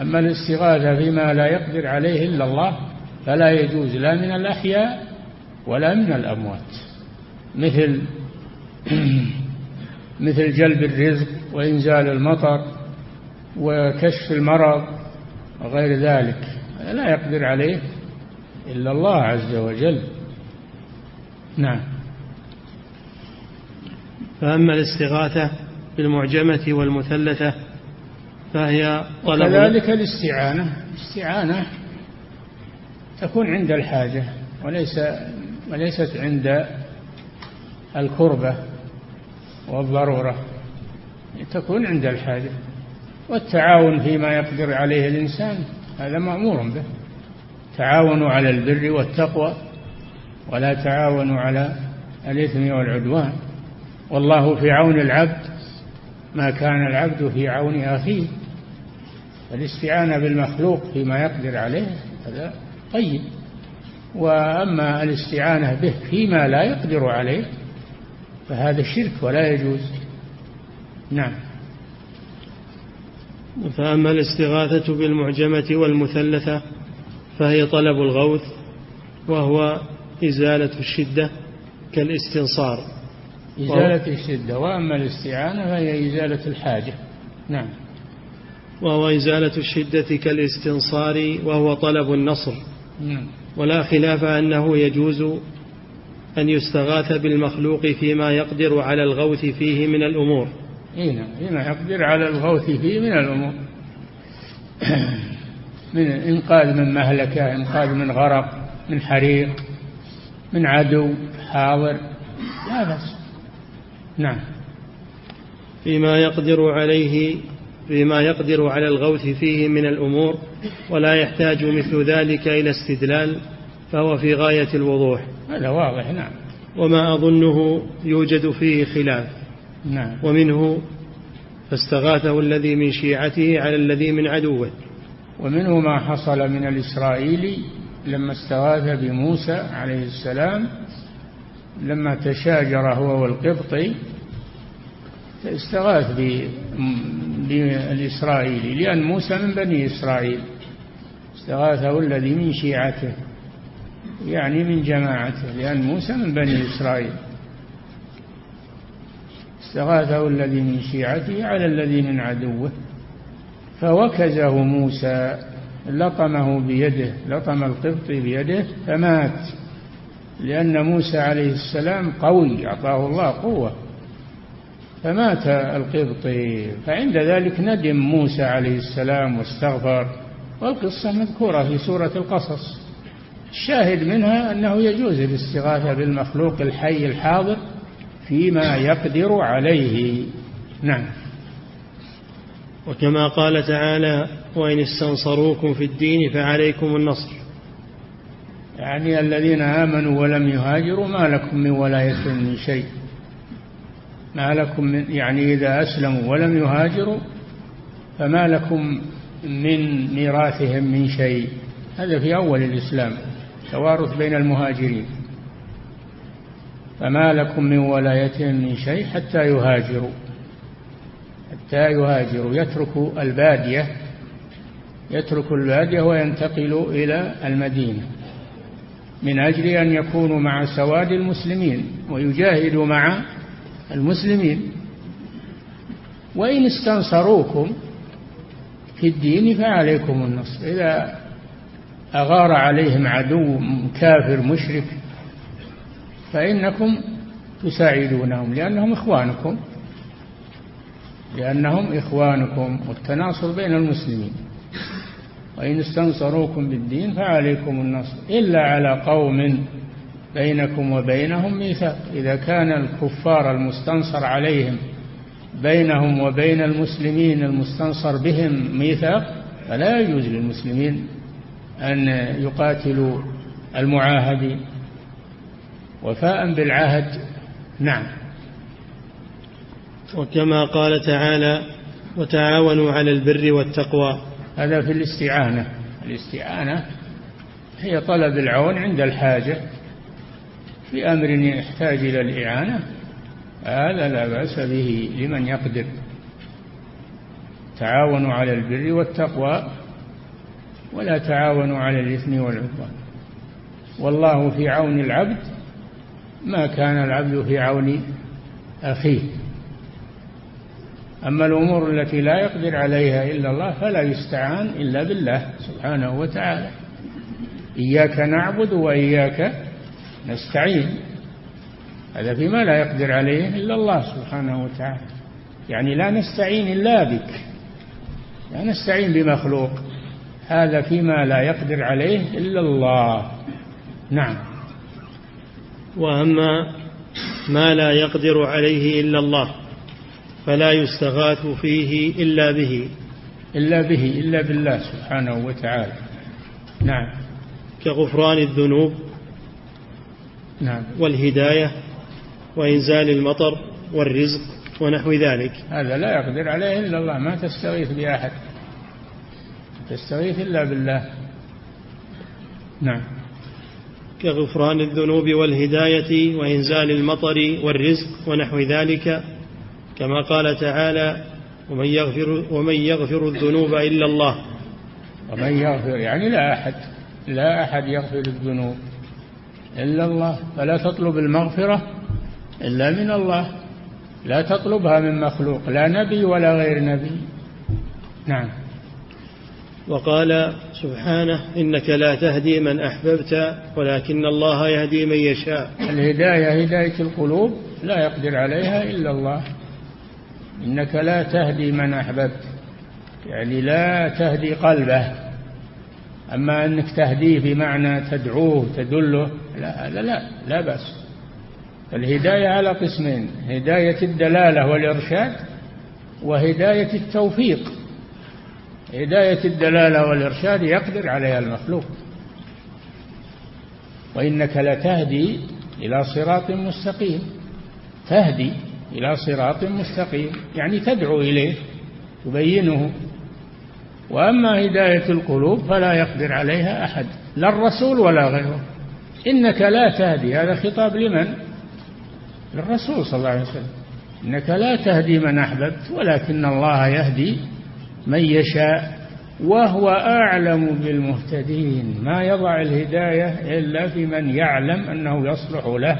أما الاستغاثة فيما لا يقدر عليه إلا الله فلا يجوز لا من الأحياء ولا من الأموات. مثل مثل جلب الرزق وإنزال المطر وكشف المرض وغير ذلك. لا يقدر عليه إلا الله عز وجل. نعم. فأما الاستغاثة بالمعجمة والمثلثة فهي طلب كذلك الاستعانة. الاستعانة تكون عند الحاجة وليس وليست عند الكربة والضرورة. تكون عند الحاجة. والتعاون فيما يقدر عليه الإنسان هذا مأمور به. تعاونوا على البر والتقوى ولا تعاونوا على الإثم والعدوان. والله في عون العبد ما كان العبد في عون أخيه. الاستعانة بالمخلوق فيما يقدر عليه هذا طيب. وأما الاستعانة به فيما لا يقدر عليه فهذا شرك ولا يجوز. نعم. فأما الاستغاثة بالمعجمة والمثلثة فهي طلب الغوث وهو إزالة الشدة كالاستنصار. إزالة الشدة وأما الاستعانة فهي إزالة الحاجة. نعم. وهو إزالة الشدة كالاستنصار وهو طلب النصر. نعم. ولا خلاف أنه يجوز أن يستغاث بالمخلوق فيما يقدر على الغوث فيه من الأمور. نعم. فيما يقدر على الغوث فيه من الأمور. من إنقاذ من مهلكة إنقاذ من غرق من حريق من عدو حاضر. لا بأس. نعم. فيما يقدر عليه فيما يقدر على الغوث فيه من الأمور ولا يحتاج مثل ذلك إلى استدلال فهو في غاية الوضوح. هذا واضح نعم. وما أظنه يوجد فيه خلاف. نعم. ومنه فاستغاثه الذي من شيعته على الذي من عدوه. ومنه ما حصل من الإسرائيلي لما استغاث بموسى عليه السلام لما تشاجر هو والقبطي استغاث بالإسرائيلي لأن موسى من بني إسرائيل. استغاثه الذي من شيعته يعني من جماعته لأن موسى من بني إسرائيل. استغاثه الذي من شيعته على الذي من عدوه. فوكزه موسى لطمه بيده لطم القبطي بيده فمات. لأن موسى عليه السلام قوي أعطاه الله قوة. فمات القبطي. فعند ذلك ندم موسى عليه السلام واستغفر. والقصة مذكورة في سورة القصص. الشاهد منها أنه يجوز الاستغاثة بالمخلوق الحي الحاضر فيما يقدر عليه. نعم. وكما قال تعالى وإن استنصروكم في الدين فعليكم النصر. يعني الذين آمنوا ولم يهاجروا ما لكم من ولاية من شيء. ما لكم من يعني إذا أسلموا ولم يهاجروا فما لكم من ميراثهم من شيء. هذا في أول الإسلام توارث بين المهاجرين. فما لكم من ولايتهم من شيء حتى يهاجروا. حتى يهاجروا. يتركوا البادية يترك البادية وينتقل إلى المدينة من أجل أن يكونوا مع سواد المسلمين ويجاهدوا مع المسلمين. وإن استنصروكم في الدين فعليكم النصر. إذا أغار عليهم عدو كافر مشرك فإنكم تساعدونهم لأنهم إخوانكم. لأنهم إخوانكم والتناصر بين المسلمين. وإن استنصروكم بالدين فعليكم النصر. إلا على قوم بينكم وبينهم ميثاق. إذا كان الكفار المستنصر عليهم بينهم وبين المسلمين المستنصر بهم ميثاق فلا يجوز للمسلمين أن يقاتلوا المعاهدين. وفاء بالعهد نعم. وكما قال تعالى وتعاونوا على البر والتقوى. هذا في الاستعانة. الاستعانة هي طلب العون عند الحاجة. في أمر يحتاج إلى الإعانة هذا لا بأس به لمن يقدر. تعاونوا على البر والتقوى ولا تعاونوا على الإثم والعدوان. والله في عون العبد ما كان العبد في عون أخيه. أما الأمور التي لا يقدر عليها إلا الله فلا يستعان إلا بالله سبحانه وتعالى. إياك نعبد وإياك نستعين. هذا فيما لا يقدر عليه إلا الله سبحانه وتعالى. يعني لا نستعين إلا بك. لا نستعين بمخلوق. هذا فيما لا يقدر عليه إلا الله. نعم. وأما ما لا يقدر عليه إلا الله فلا يستغاث فيه إلا به. إلا به إلا بالله سبحانه وتعالى. نعم. كغفران الذنوب نعم. والهداية وإنزال المطر والرزق ونحو ذلك. هذا لا يقدر عليه إلا الله ما تستغيث بأحد. تستغيث إلا بالله. نعم. كغفران الذنوب والهداية وإنزال المطر والرزق ونحو ذلك. كما قال تعالى ومن يغفر, ومن يغفر الذنوب إلا الله. ومن يغفر يعني لا أحد لا أحد يغفر الذنوب. إلا الله فلا تطلب المغفرة إلا من الله. لا تطلبها من مخلوق لا نبي ولا غير نبي. نعم. وقال سبحانه إنك لا تهدي من أحببت ولكن الله يهدي من يشاء. الهداية هداية القلوب لا يقدر عليها إلا الله. إنك لا تهدي من أحببت يعني لا تهدي قلبه. أما أنك تهديه بمعنى تدعوه تدله لا هذا لا لا بأس. الهداية على قسمين هداية الدلالة والإرشاد وهداية التوفيق. هداية الدلالة والإرشاد يقدر عليها المخلوق. وإنك لتهدي إلى صراط مستقيم. تهدي إلى صراط مستقيم يعني تدعو إليه تبينه. وأما هداية القلوب فلا يقدر عليها أحد لا الرسول ولا غيره. إنك لا تهدي. هذا خطاب لمن؟ للرسول صلى الله عليه وسلم. إنك لا تهدي من أحببت ولكن الله يهدي من يشاء وهو أعلم بالمهتدين. ما يضع الهداية إلا في من يعلم أنه يصلح له.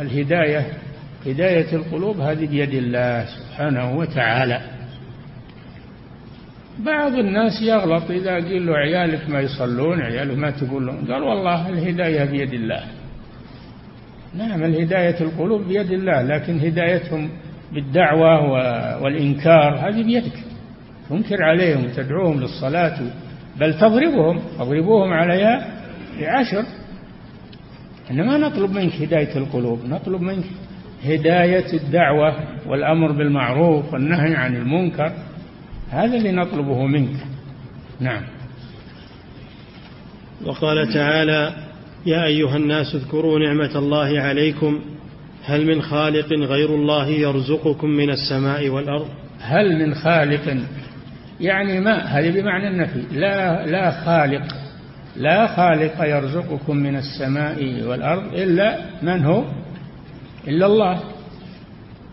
الهداية هداية القلوب هذه بيد الله سبحانه وتعالى. بعض الناس يغلط إذا قيل له عيالك ما يصلون عيالك ما تقول لهم. قال والله الهداية بيد الله. نعم الهداية القلوب بيد الله لكن هدايتهم بالدعوة والإنكار هذه بيدك. تنكر عليهم وتدعوهم للصلاة. بل تضربهم تضربوهم عليها بعشر. إنما نطلب منك هداية القلوب نطلب منك هداية الدعوة والأمر بالمعروف والنهي عن المنكر. هذا اللي نطلبه منك. نعم. وقال تعالى يا أيها الناس اذكروا نعمة الله عليكم. هل من خالق غير الله يرزقكم من السماء والأرض؟ هل من خالق؟ يعني ما؟ هذه بمعنى النفي. لا لا خالق لا خالق يرزقكم من السماء والأرض إلا من هو؟ إلا الله.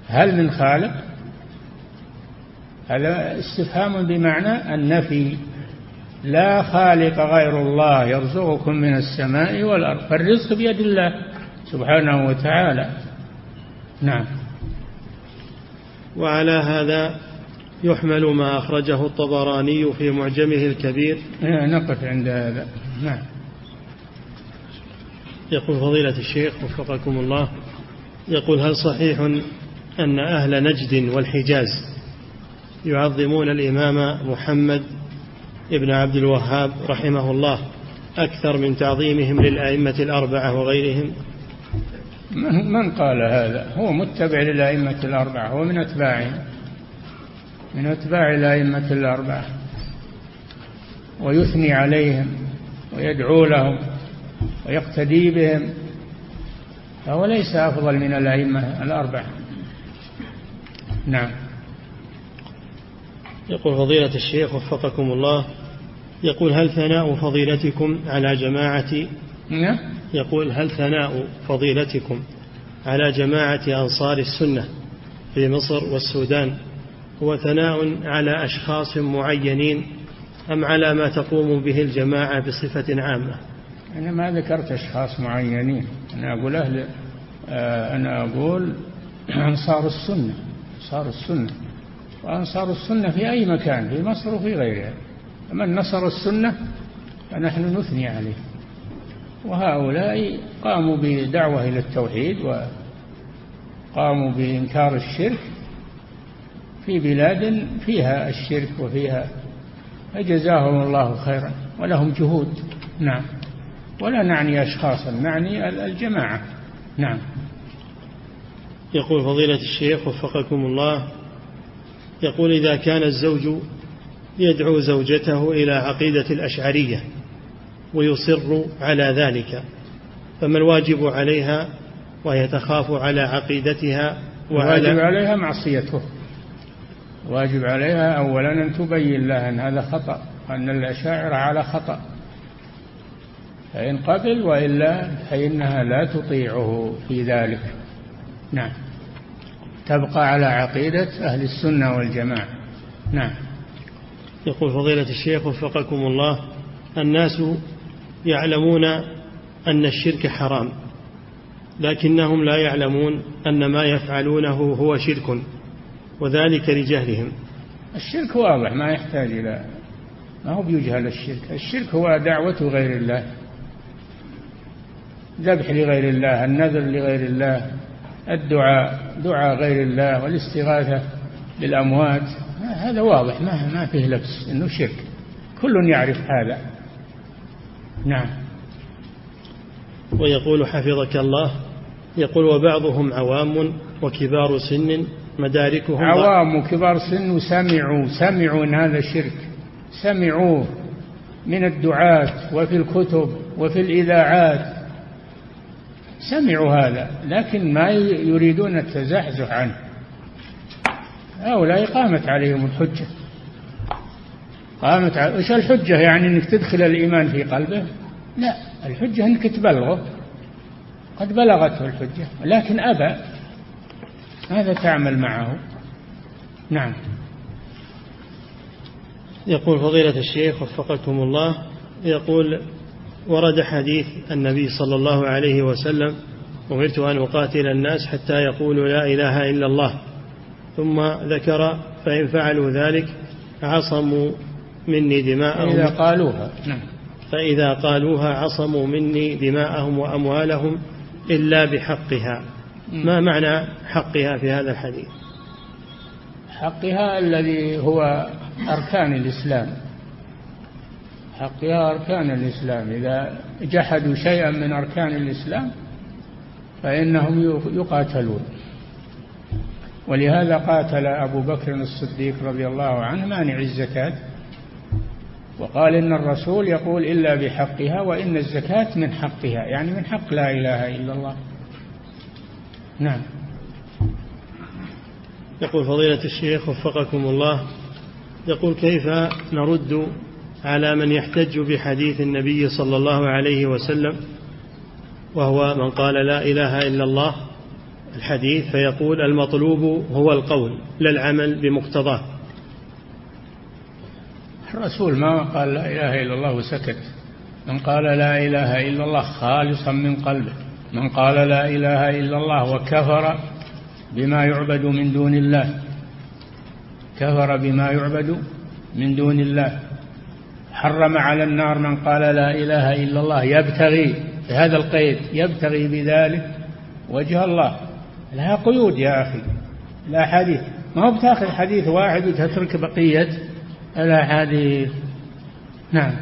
هل من خالق؟ هذا استفهام بمعنى النفي. لا خالق غير الله يرزقكم من السماء والأرض فالرزق بيد الله سبحانه وتعالى. نعم. وعلى هذا يحمل ما أخرجه الطبراني في معجمه الكبير. إيه، نقف عند هذا. نعم. يقول فضيلة الشيخ وفقكم الله يقول هل صحيح أن أهل نجد والحجاز يعظمون الإمام محمد ابن عبد الوهاب رحمه الله أكثر من تعظيمهم للأئمة الأربعة وغيرهم. من قال هذا؟ هو متبع للأئمة الأربعة هو من أتباعهم. من أتباع الأئمة الأربعة. ويثني عليهم ويدعو لهم ويقتدي بهم. فهو ليس أفضل من الأئمة الأربعة. نعم. يقول فضيلة الشيخ وفقكم الله يقول هل ثناء فضيلتكم على جماعة؟ نعم. يقول هل ثناء فضيلتكم على جماعة أنصار السنة في مصر والسودان هو ثناء على أشخاص معينين أم على ما تقوم به الجماعة بصفة عامة؟ أنا ما ذكرت أشخاص معينين. أنا أقول أهل آه، أنا أقول أنصار السنة أنصار السنة. وأنصار السنة في أي مكان في مصر وفي غيرها. من نصر السنة فنحن نثني عليه. وهؤلاء قاموا بدعوة إلى التوحيد وقاموا بإنكار الشرك في بلاد فيها الشرك وفيها فجزاهم الله خيرا ولهم جهود. نعم. ولا نعني أشخاصا نعني الجماعة. نعم. يقول فضيلة الشيخ وفقكم الله يقول إذا كان الزوج يدعو زوجته إلى عقيدة الأشعرية ويصر على ذلك فما الواجب عليها وهي تخاف على عقيدتها وعلى واجب عليها معصيته. واجب عليها أولا أن تبين لها أن هذا خطأ أن الأشاعرة على خطأ. فإن قبل وإلا فإنها لا تطيعه في ذلك. نعم. تبقى على عقيدة أهل السنة والجماعة. نعم. يقول فضيلة الشيخ وفقكم الله الناس يعلمون أن الشرك حرام لكنهم لا يعلمون أن ما يفعلونه هو شرك وذلك لجهلهم. الشرك واضح ما يحتاج إلى ما هو بيجهل الشرك. الشرك هو دعوة غير الله ذبح لغير الله النذر لغير الله الدعاء دعاء غير الله والاستغاثة بالأموات هذا واضح ما ما فيه لبس إنه شرك. كل يعرف هذا. نعم. ويقول حفظك الله يقول وبعضهم عوام وكبار سن مداركهم عوام وكبار سن وسمعوا سمعوا إن هذا شرك. سمعوه من الدعاة وفي الكتب وفي الإذاعات. سمعوا هذا لكن ما يريدون التزحزح عنه. هؤلاء قامت عليهم الحجة. قامت على وش الحجة؟ يعني إنك تدخل الإيمان في قلبه؟ لا الحجة إنك تبلغه. قد بلغته الحجة لكن أبى. ماذا تعمل معه؟ نعم. يقول فضيلة الشيخ وفقكم الله يقول ورد حديث النبي صلى الله عليه وسلم أمرت أن أقاتل الناس حتى يقولوا لا إله إلا الله. ثم ذكر فإن فعلوا ذلك عصموا مني دماءهم. إذا قالوها. نعم. فإذا قالوها عصموا مني دماءهم وأموالهم إلا بحقها. ما معنى حقها في هذا الحديث؟ حقها الذي هو أركان الإسلام. حقها أركان الإسلام. إذا جحدوا شيئا من أركان الإسلام فإنهم يقاتلون. ولهذا قاتل أبو بكر الصديق رضي الله عنه مانع الزكاة. وقال إن الرسول يقول إلا بحقها وإن الزكاة من حقها يعني من حق لا إله إلا الله. نعم. يقول فضيلة الشيخ وفقكم الله يقول كيف نرد على من يحتج بحديث النبي صلى الله عليه وسلم وهو من قال لا إله إلا الله الحديث فيقول المطلوب هو القول لا العمل بمقتضاه. الرسول ما قال لا إله إلا الله وسكت. من قال لا إله إلا الله خالصا من قلبه. من قال لا إله إلا الله وكفر بما يعبد من دون الله. كفر بما يعبد من دون الله. حرم على النار من قال لا إله إلا الله. يبتغي بهذا القيد يبتغي بذلك وجه الله. لها قيود يا أخي لا حديث. ما هو بتاخذ حديث واحد وتترك بقية الأحاديث نعم.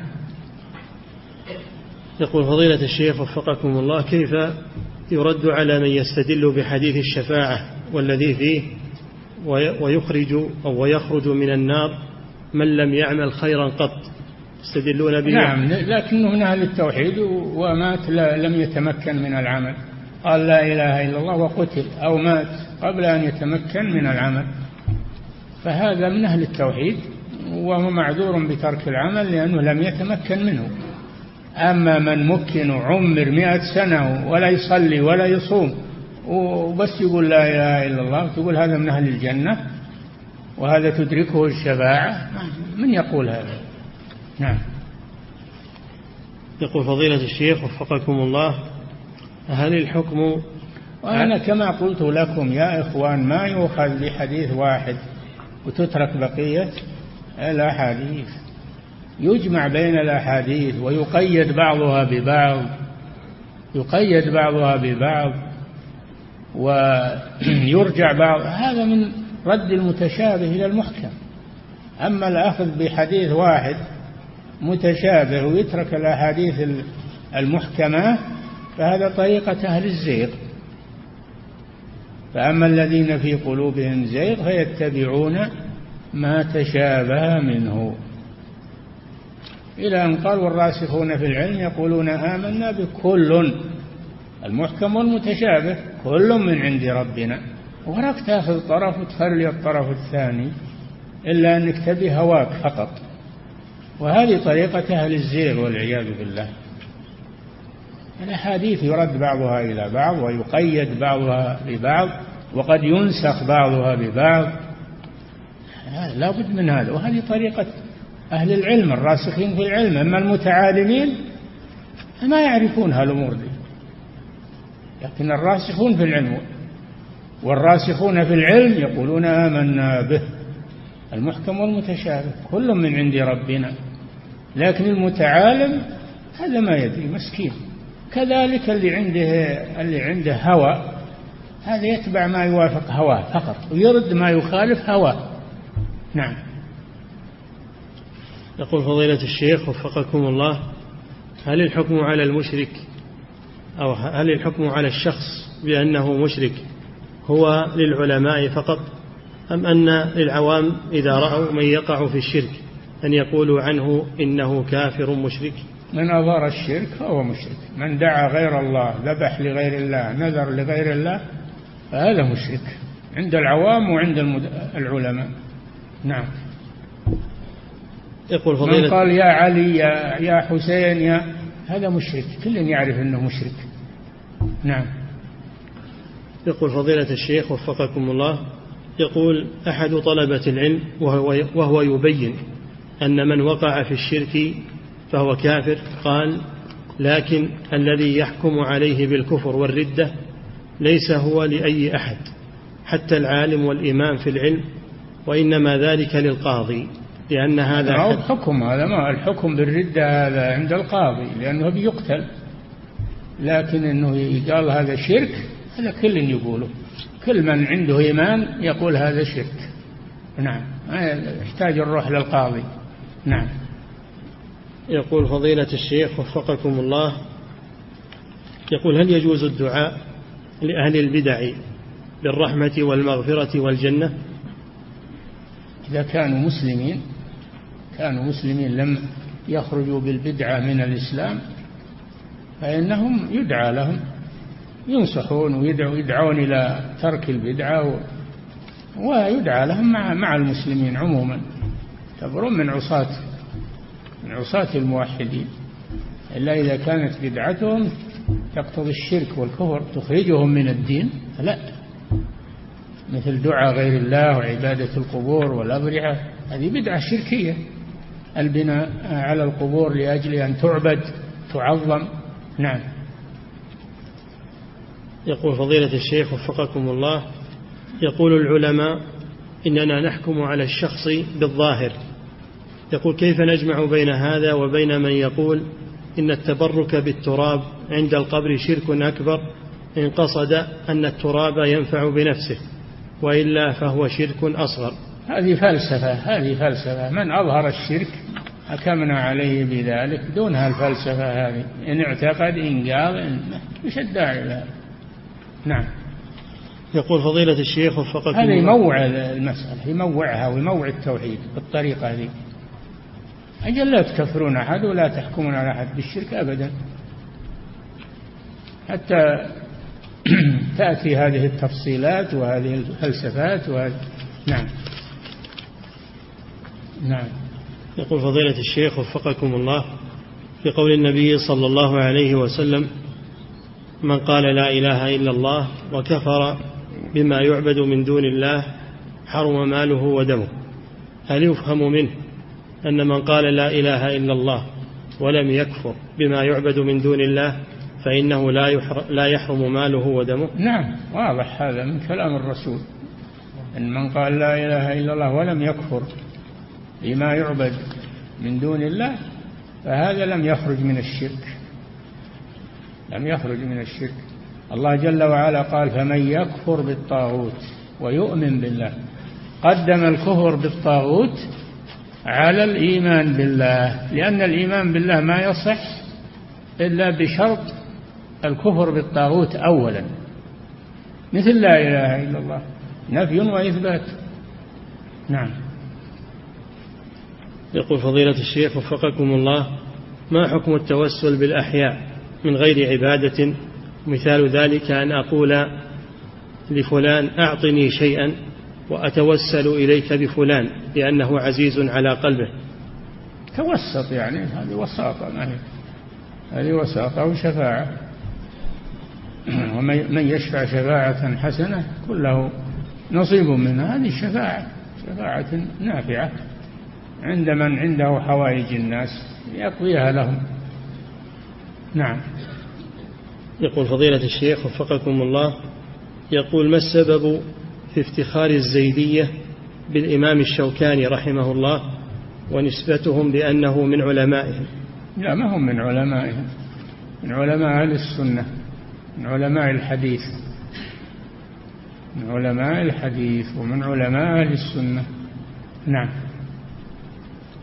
يقول فضيلة الشيخ وفقكم الله كيف يرد على من يستدل بحديث الشفاعة والذي فيه ويخرج أو ويخرج من النار من لم يعمل خيرا قط؟ يستدلون به؟ نعم لكنه من أهل التوحيد ومات لم يتمكن من العمل. قال لا إله إلا الله وقتل أو مات قبل أن يتمكن من العمل. فهذا من أهل التوحيد وهو معذور بترك العمل لأنه لم يتمكن منه. أما من مكن وعمر مئة سنة ولا يصلي ولا يصوم وبس يقول لا إله إلا الله تقول هذا من أهل الجنة وهذا تدركه الشفاعة من يقول هذا؟ نعم. يقول فضيلة الشيخ وفقكم الله هل الحكم وأنا كما قلت لكم يا إخوان ما يؤخذ بحديث واحد وتترك بقية الأحاديث. يجمع بين الأحاديث ويقيد بعضها ببعض يقيد بعضها ببعض ويرجع بعض. هذا من رد المتشابه إلى المحكم. أما الأخذ بحديث واحد متشابه ويترك الأحاديث المحكمة فهذا طريقة أهل الزيغ. فأما الذين في قلوبهم زيغ فيتبعون ما تشابه منه. إلى أن قال والراسخون في العلم يقولون آمنا بكل المحكم والمتشابه كل من عند ربنا. وراك تأخذ طرف وتخلي الطرف الثاني إلا أنك تبي هواك فقط. وهذه طريقة أهل الزيغ والعياذ بالله. الأحاديث يرد بعضها إلى بعض ويقيد بعضها ببعض وقد ينسخ بعضها ببعض. لا بد من هذا. وهذه طريقة أهل العلم الراسخين في العلم. أما المتعالمين ما يعرفون هالأمور دي. لكن الراسخون في العلم والراسخون في العلم يقولون آمنا به. المحكم والمتشابه. كل من عند ربنا. لكن المتعالم هذا ما يدري مسكين. كذلك اللي عنده اللي عنده هوى هذا يتبع ما يوافق هواه فقط ويرد ما يخالف هواه. نعم. يقول فضيلة الشيخ وفقكم الله هل الحكم على المشرك أو هل الحكم على الشخص بأنه مشرك هو للعلماء فقط أم أن للعوام إذا رأوا من يقع في الشرك؟ أن يقولوا عنه إنه كافر مشرك. من أظهر الشرك فهو مشرك. من دعا غير الله ذبح لغير الله نذر لغير الله فهذا مشرك. عند العوام وعند العلماء. نعم. يقول فضيلة من قال يا علي يا, يا حسين يا هذا مشرك. كل يعرف أنه مشرك. نعم. يقول فضيلة الشيخ وفقكم الله يقول أحد طلبة العلم وهو, وهو يبين أن من وقع في الشرك فهو كافر قال لكن الذي يحكم عليه بالكفر والردة ليس هو لأي أحد حتى العالم والإمام في العلم وإنما ذلك للقاضي لأن هذا حد حكم. هذا ما الحكم بالردة هذا عند القاضي لأنه بيقتل لكن أنه يقال هذا شرك هذا كل يقوله كل من عنده إيمان يقول هذا شرك. نعم يحتاج الروح للقاضي. نعم. يقول فضيلة الشيخ وفقكم الله يقول هل يجوز الدعاء لأهل البدع بالرحمة والمغفرة والجنة؟ إذا كانوا مسلمين كانوا مسلمين لم يخرجوا بالبدعة من الإسلام فإنهم يدعى لهم ينصحون ويدعوا يدعون إلى ترك البدعة ويدعى لهم مع مع المسلمين عموما. يعتبرون من عصاة من عصاة الموحدين. إلا إذا كانت بدعتهم تقتضي الشرك والكفر تخرجهم من الدين؟ فلا مثل دعاء غير الله وعبادة القبور والأضرحة هذه بدعة شركية. البناء على القبور لأجل أن تعبد تعظم. نعم. يقول فضيلة الشيخ وفقكم الله يقول العلماء إننا نحكم على الشخص بالظاهر. يقول كيف نجمع بين هذا وبين من يقول إن التبرك بالتراب عند القبر شرك أكبر إن قصد أن التراب ينفع بنفسه وإلا فهو شرك أصغر؟ هذه فلسفة هذه فلسفة. من أظهر الشرك؟ حكمنا عليه بذلك دونها الفلسفة هذه. إن اعتقد إن قال إن وش الداعي لها. نعم. يقول فضيلة الشيخ وفقكم هذا يموع المسألة يموعها ويموع التوحيد بالطريقة هذه. أجل لا تكفرون أحد ولا تحكمون على أحد بالشرك أبدا. حتى تأتي هذه التفصيلات وهذه الفلسفات وهذه نعم. نعم. يقول فضيلة الشيخ وفقكم الله. في قول النبي صلى الله عليه وسلم من قال لا إله إلا الله وكفر بما يعبد من دون الله حرم ماله ودمه. هل يفهم منه أن من قال لا إله إلا الله ولم يكفر بما يعبد من دون الله فإنه لا لا يحرم ماله ودمه؟ نعم واضح هذا من كلام الرسول. أن من قال لا إله إلا الله ولم يكفر بما يعبد من دون الله فهذا لم يخرج من الشرك. لم يخرج من الشرك. الله جل وعلا قال فمن يكفر بالطاغوت ويؤمن بالله. قدم الكفر بالطاغوت على الإيمان بالله لأن الإيمان بالله ما يصح إلا بشرط الكفر بالطاغوت أولا. مثل لا إله إلا الله نفي وإثبات. نعم. يقول فضيلة الشيخ وفقكم الله ما حكم التوسل بالأحياء من غير عبادة مثال ذلك أن أقول لفلان أعطني شيئا وأتوسل إليك بفلان لأنه عزيز على قلبه. توسط يعني هذه وساطة ما هي؟ هذه وساطة وشفاعة. ومن يشفع شفاعة حسنة كله نصيب منها هذه الشفاعة شفاعة نافعة عند من عنده حوائج الناس يقضيها لهم. نعم. يقول فضيلة الشيخ وفقكم الله يقول ما السبب في افتخار الزيدية بالإمام الشوكاني رحمه الله ونسبتهم بأنه من علمائهم؟ لا ما هم من علمائهم. من علماء أهل السنة من علماء الحديث. من علماء الحديث ومن علماء أهل السنة. نعم.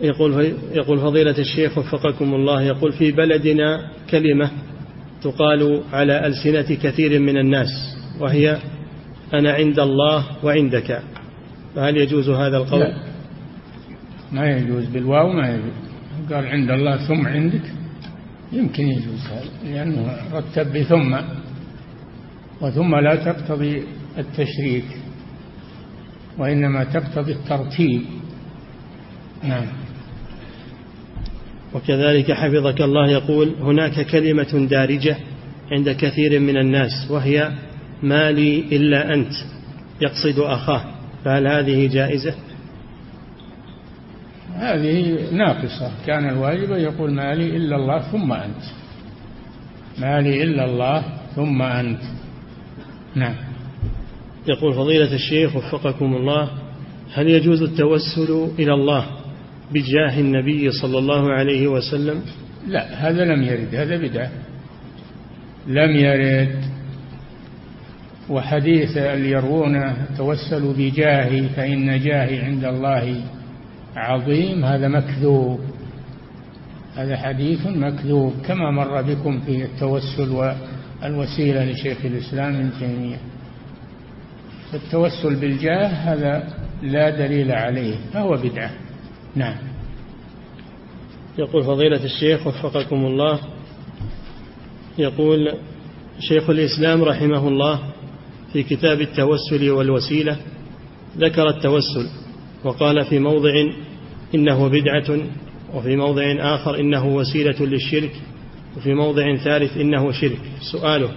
يقول يقول فضيلة الشيخ وفقكم الله يقول في بلدنا كلمة تقال على ألسنة كثير من الناس وهي أنا عند الله وعندك. فهل يجوز هذا القول؟ لا. ما يجوز بالواو ما يجوز. قال عند الله ثم عندك. يمكن يجوز هذا لأنه رتب بثم وثم لا تقتضي التشريك وإنما تقتضي الترتيب. نعم. وكذلك حفظك الله يقول هناك كلمة دارجة عند كثير من الناس وهي ما لي إلا أنت يقصد أخاه. فهل هذه جائزة؟ هذه ناقصة. كان الواجب يقول ما لي إلا الله ثم أنت. ما لي إلا الله ثم أنت. نعم. يقول فضيلة الشيخ وفقكم الله هل يجوز التوسل إلى الله بجاه النبي صلى الله عليه وسلم؟ لا هذا لم يرد هذا بدعة. لم يرد. وحديث اللي توسلوا بجاهي فإن جاهي عند الله عظيم هذا مكذوب. هذا حديث مكذوب كما مر بكم في التوسل والوسيلة لشيخ الإسلام ابن تيمية. التوسل بالجاه هذا لا دليل عليه فهو بدعة. نعم. يقول فضيلة الشيخ وفقكم الله. يقول شيخ الإسلام رحمه الله في كتاب التوسل والوسيلة ذكر التوسل وقال في موضع إنه بدعة وفي موضع آخر إنه وسيلة للشرك وفي موضع ثالث إنه شرك. سؤاله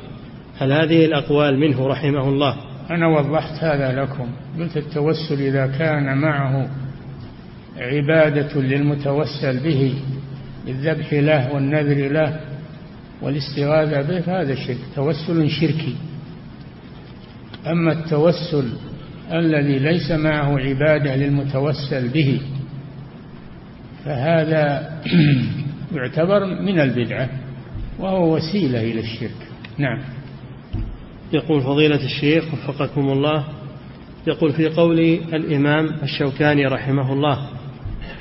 هل هذه الأقوال منه رحمه الله؟ أنا وضحت هذا لكم. قلت التوسل إذا كان معه عبادة للمتوسل به بالذبح له والنذر له والاستغاثة به فهذا شرك. توسل شركي. أما التوسل الذي ليس معه عبادة للمتوسل به فهذا يعتبر من البدعة وهو وسيلة إلى الشرك. نعم. يقول فضيلة الشيخ وفقكم الله يقول في قول الإمام الشوكاني رحمه الله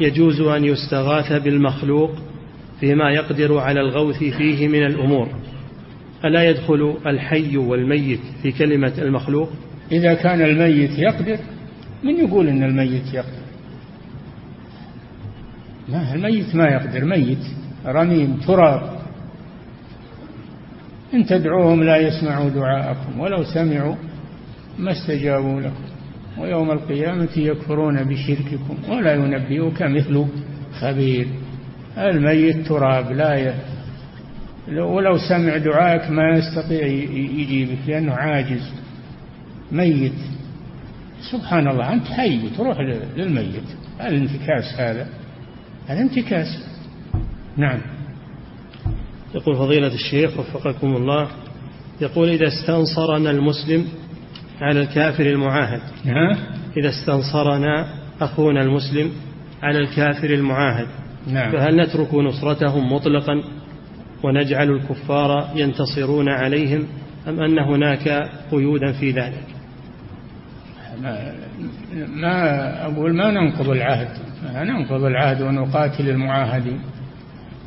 يجوز أن يستغاث بالمخلوق فيما يقدر على الغوث فيه من الأمور. ألا يدخل الحي والميت في كلمة المخلوق؟ إذا كان الميت يقدر من يقول إن الميت يقدر؟ ما الميت ما يقدر ميت رميم تراب. إن تدعوهم لا يسمعوا دعاءكم ولو سمعوا ما استجابوا لكم. ويوم القيامة يكفرون بشرككم ولا ينبئك مثل خبير. الميت تراب لا ي... ولو سمع دعائك ما يستطيع يجيبك لأنه عاجز. ميت. سبحان الله أنت حي تروح للميت. الانتكاس هذا. هذا انتكاس. نعم. يقول فضيلة الشيخ وفقكم الله يقول إذا استنصرنا المسلم على الكافر المعاهد. نعم إذا استنصرنا أخونا المسلم على الكافر المعاهد. نعم. فهل نترك نصرتهم مطلقا ونجعل الكفار ينتصرون عليهم أم أن هناك قيودا في ذلك؟ ما, ما أقول ما ننقض العهد. ما ننقض العهد ونقاتل المعاهدين.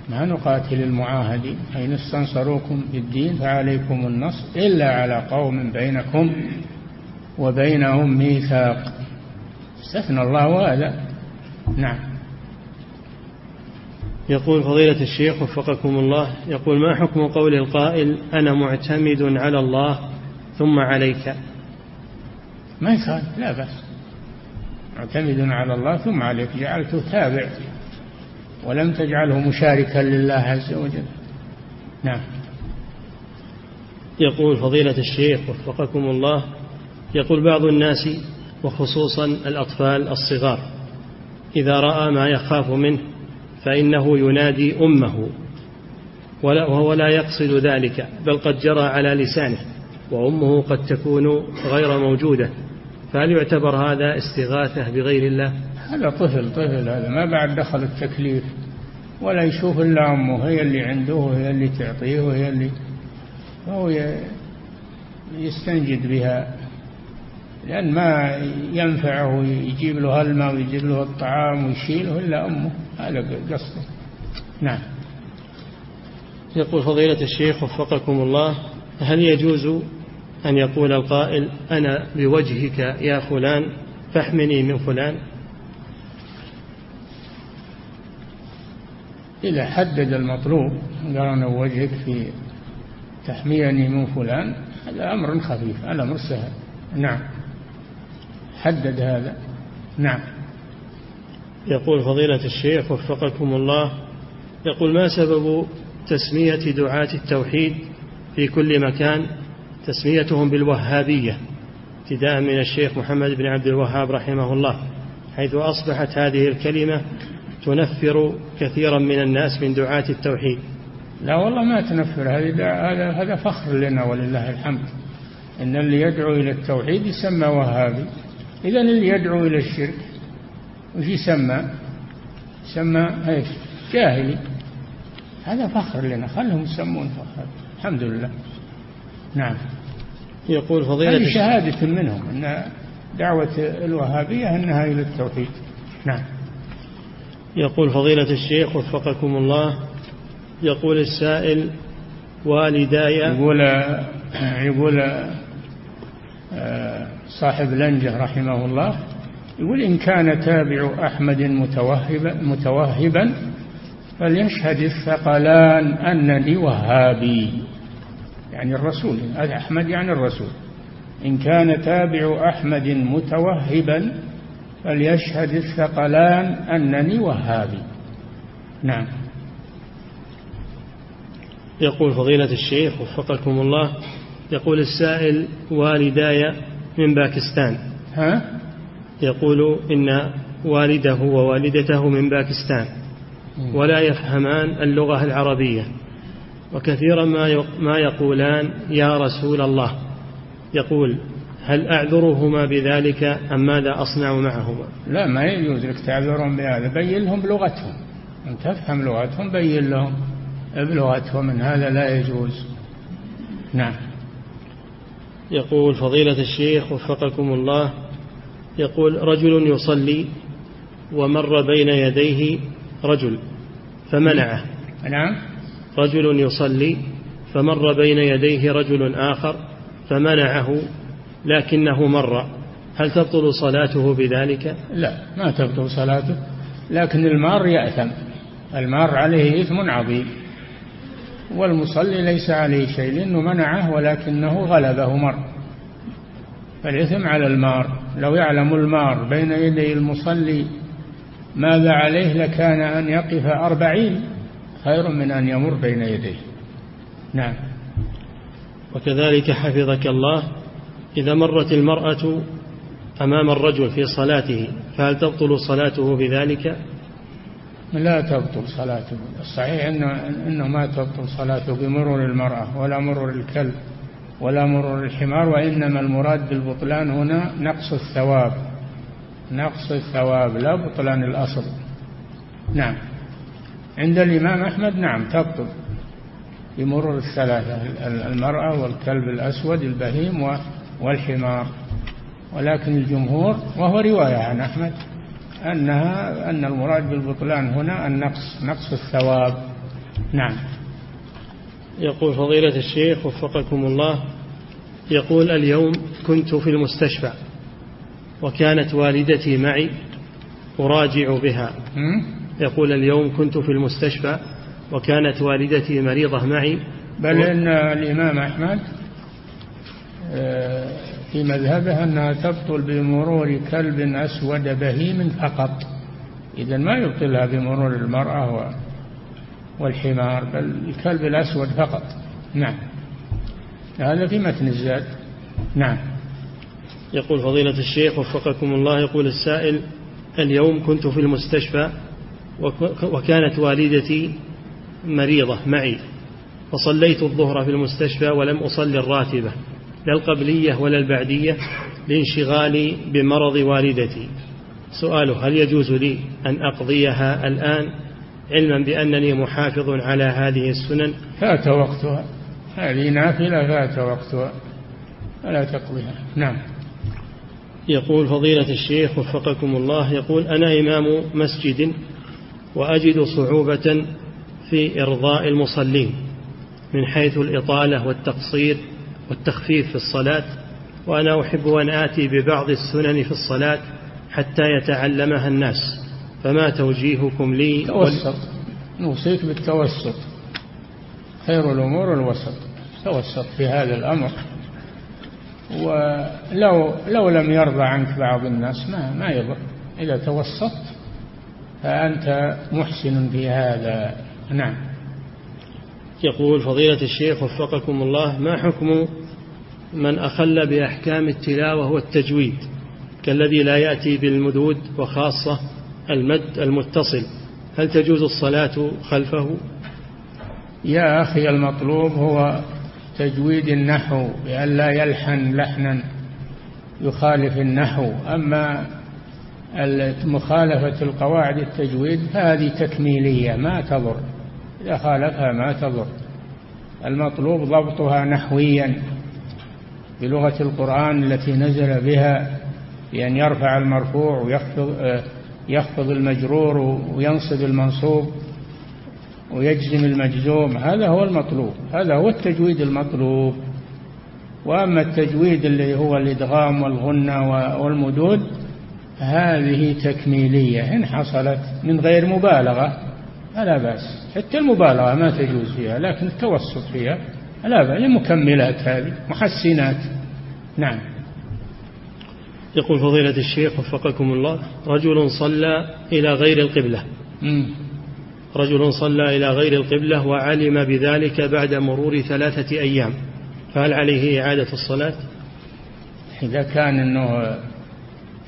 ما نقاتل المعاهدين. أين استنصروكم بالدين فعليكم النصر إلا على قوم بينكم وبينهم ميثاق. استثنى الله هذا نعم. يقول فضيلة الشيخ وفقكم الله يقول ما حكم قول القائل أنا معتمد على الله ثم عليك ما يخالف لا بأس. معتمد على الله ثم عليك. جعلته تابع. ولم تجعله مشاركا لله عز وجل. نعم. يقول فضيلة الشيخ وفقكم الله يقول بعض الناس وخصوصا الأطفال الصغار إذا رأى ما يخاف منه فإنه ينادي أمه وهو لا يقصد ذلك بل قد جرى على لسانه وأمه قد تكون غير موجودة. فهل يعتبر هذا استغاثة بغير الله؟ هذا طفل طفل هذا ما بعد دخل التكليف ولا يشوف إلا أمه هي اللي عنده وهي اللي تعطيه وهي اللي فهو يستنجد بها. لأن ما ينفعه يجيب له الماء ويجيب له الطعام ويشيله إلا أمه. هذا قصده. نعم. يقول فضيلة الشيخ وفقكم الله هل يجوز أن يقول القائل أنا بوجهك يا فلان فاحمني من فلان إذا حدد المطلوب قال أنا وجهك في تحميني من فلان هذا أمر خفيف هذا أمر سهل. نعم. حدد هذا. نعم. يقول فضيلة الشيخ وفقكم الله يقول ما سبب تسمية دعاة التوحيد في كل مكان تسميتهم بالوهابية؟ ابتداء من الشيخ محمد بن عبد الوهاب رحمه الله حيث أصبحت هذه الكلمة تنفر كثيرا من الناس من دعاة التوحيد. لا والله ما تنفر هذا هذا فخر لنا ولله الحمد إن اللي يدعو إلى التوحيد يسمى وهابي. اذا اللي يدعو إلى الشرك وش يسمى؟ يسمى إيش؟ جاهلي. هذا فخر لنا خلهم يسمون فخر الحمد لله. نعم. يقول فضيلة هذه شهادة منهم أن دعوة الوهابية أنها إلى التوحيد. نعم. يقول فضيلة الشيخ وفقكم الله يقول السائل والداي يقول يقول آه، صاحب لنجة رحمه الله يقول إن كان تابع أحمد متوهبا, متوهبا فليشهد الثقلان أنني وهابي. يعني الرسول أحمد يعني الرسول. إن كان تابع أحمد متوهبا فليشهد الثقلان أنني وهابي. نعم. يقول فضيلة الشيخ وفقكم الله يقول السائل والداي من باكستان. ها؟ يقول إن والده ووالدته من باكستان. ولا يفهمان اللغة العربية. وكثيرا ما ما يقولان يا رسول الله. يقول هل أعذرهما بذلك أم ماذا أصنع معهما؟ لا ما يجوز لك تعذرهم بهذا. بين لهم بلغتهم أن تفهم لغتهم بين لهم. بلغتهم من هذا لا يجوز. نعم. يقول فضيلة الشيخ وفقكم الله يقول رجل يصلي ومر بين يديه رجل فمنعه. نعم. رجل يصلي فمر بين يديه رجل آخر فمنعه لكنه مر. هل تبطل صلاته بذلك؟ لا ما تبطل صلاته لكن المار يأثم. المار عليه إثم عظيم. والمصلي ليس عليه شيء لأنه منعه ولكنه غلبه مر. فالإثم على المار. لو يعلم المار بين يدي المصلي ماذا عليه لكان أن يقف أربعين خير من أن يمر بين يديه. نعم. وكذلك حفظك الله إذا مرت المرأة أمام الرجل في صلاته فهل تبطل صلاته بذلك؟ لا تبطل صلاته الصحيح إنه, إنه ما تبطل صلاته بمرور المرأة ولا مرور الكلب ولا مرور الحمار وإنما المراد بالبطلان هنا نقص الثواب. نقص الثواب لا بطلان الأصل. نعم. عند الإمام أحمد نعم تبطل بمرور الثلاثة المرأة والكلب الأسود البهيم والحمار. ولكن الجمهور وهو رواية عن أحمد. أنها أن المراد بالبطلان هنا النقص نقص الثواب. نعم. يقول فضيلة الشيخ وفقكم الله يقول اليوم كنت في المستشفى وكانت والدتي معي أراجع بها. يقول اليوم كنت في المستشفى وكانت والدتي مريضة معي. بل إن الإمام أحمد آه، في مذهبه أنها تبطل بمرور كلب أسود بهيم فقط. إذا ما يبطلها بمرور المرأة والحمار بل الكلب الأسود فقط. نعم. هذا في متن الزاد. نعم. يقول فضيلة الشيخ وفقكم الله يقول السائل اليوم كنت في المستشفى وكانت والدتي مريضة معي فصليت الظهر في المستشفى ولم أصلي الراتبة. لا القبلية ولا البعدية لانشغالي بمرض والدتي. سؤاله هل يجوز لي أن أقضيها الآن علما بأنني محافظ على هذه السنن؟ فات وقتها. هذه نافلة فات وقتها. فلا تقضيها. نعم. يقول فضيلة الشيخ وفقكم الله يقول أنا إمام مسجد وأجد صعوبة في إرضاء المصلين من حيث الإطالة والتقصير والتخفيف في الصلاة وأنا أحب أن آتي ببعض السنن في الصلاة حتى يتعلمها الناس فما توجيهكم لي؟ توسط. نوصيك بالتوسط. خير الأمور الوسط. توسط في هذا الأمر. ولو لو لم يرضى عنك بعض الناس ما ما يضر. إذا توسطت فأنت محسن في هذا. نعم. يقول فضيلة الشيخ وفقكم الله ما حكم من أخل بأحكام التلاوة والتجويد كالذي لا يأتي بالمدود وخاصة المد المتصل. هل تجوز الصلاة خلفه؟ يا أخي المطلوب هو تجويد النحو بأن لا يلحن لحنا يخالف النحو. أما مخالفة القواعد التجويد فهذه تكميلية ما تضر. إذا خالفها ما تضر. المطلوب ضبطها نحويا. بلغة القرآن التي نزل بها بأن يرفع المرفوع ويخفض يخفض المجرور وينصب المنصوب ويجزم المجزوم. هذا هو المطلوب هذا هو التجويد المطلوب. وأما التجويد اللي هو الإدغام والغنة والمدود هذه تكميلية إن حصلت من غير مبالغة فلا بأس. حتى المبالغة ما تجوز فيها لكن التوسط فيها. لا بأس المكملات هذه محسنات. نعم. يقول فضيلة الشيخ وفقكم الله رجل صلى إلى غير القبلة. رجل صلى إلى غير القبلة وعلم بذلك بعد مرور ثلاثة أيام. فهل عليه إعادة الصلاة؟ إذا كان أنه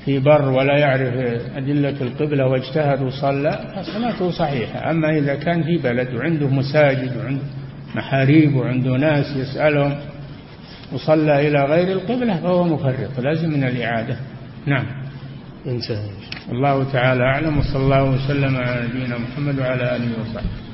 في بر ولا يعرف أدلة القبلة واجتهد وصلى فصلاته صحيحة. أما إذا كان في بلد وعنده مساجد وعنده محاريب وعنده ناس يسألهم وصلى إلى غير القبلة فهو مفرط لازم من الإعادة. نعم. انتهى الله تعالى أعلم وصلى الله وسلم على نبينا محمد وعلى آله وصحبه.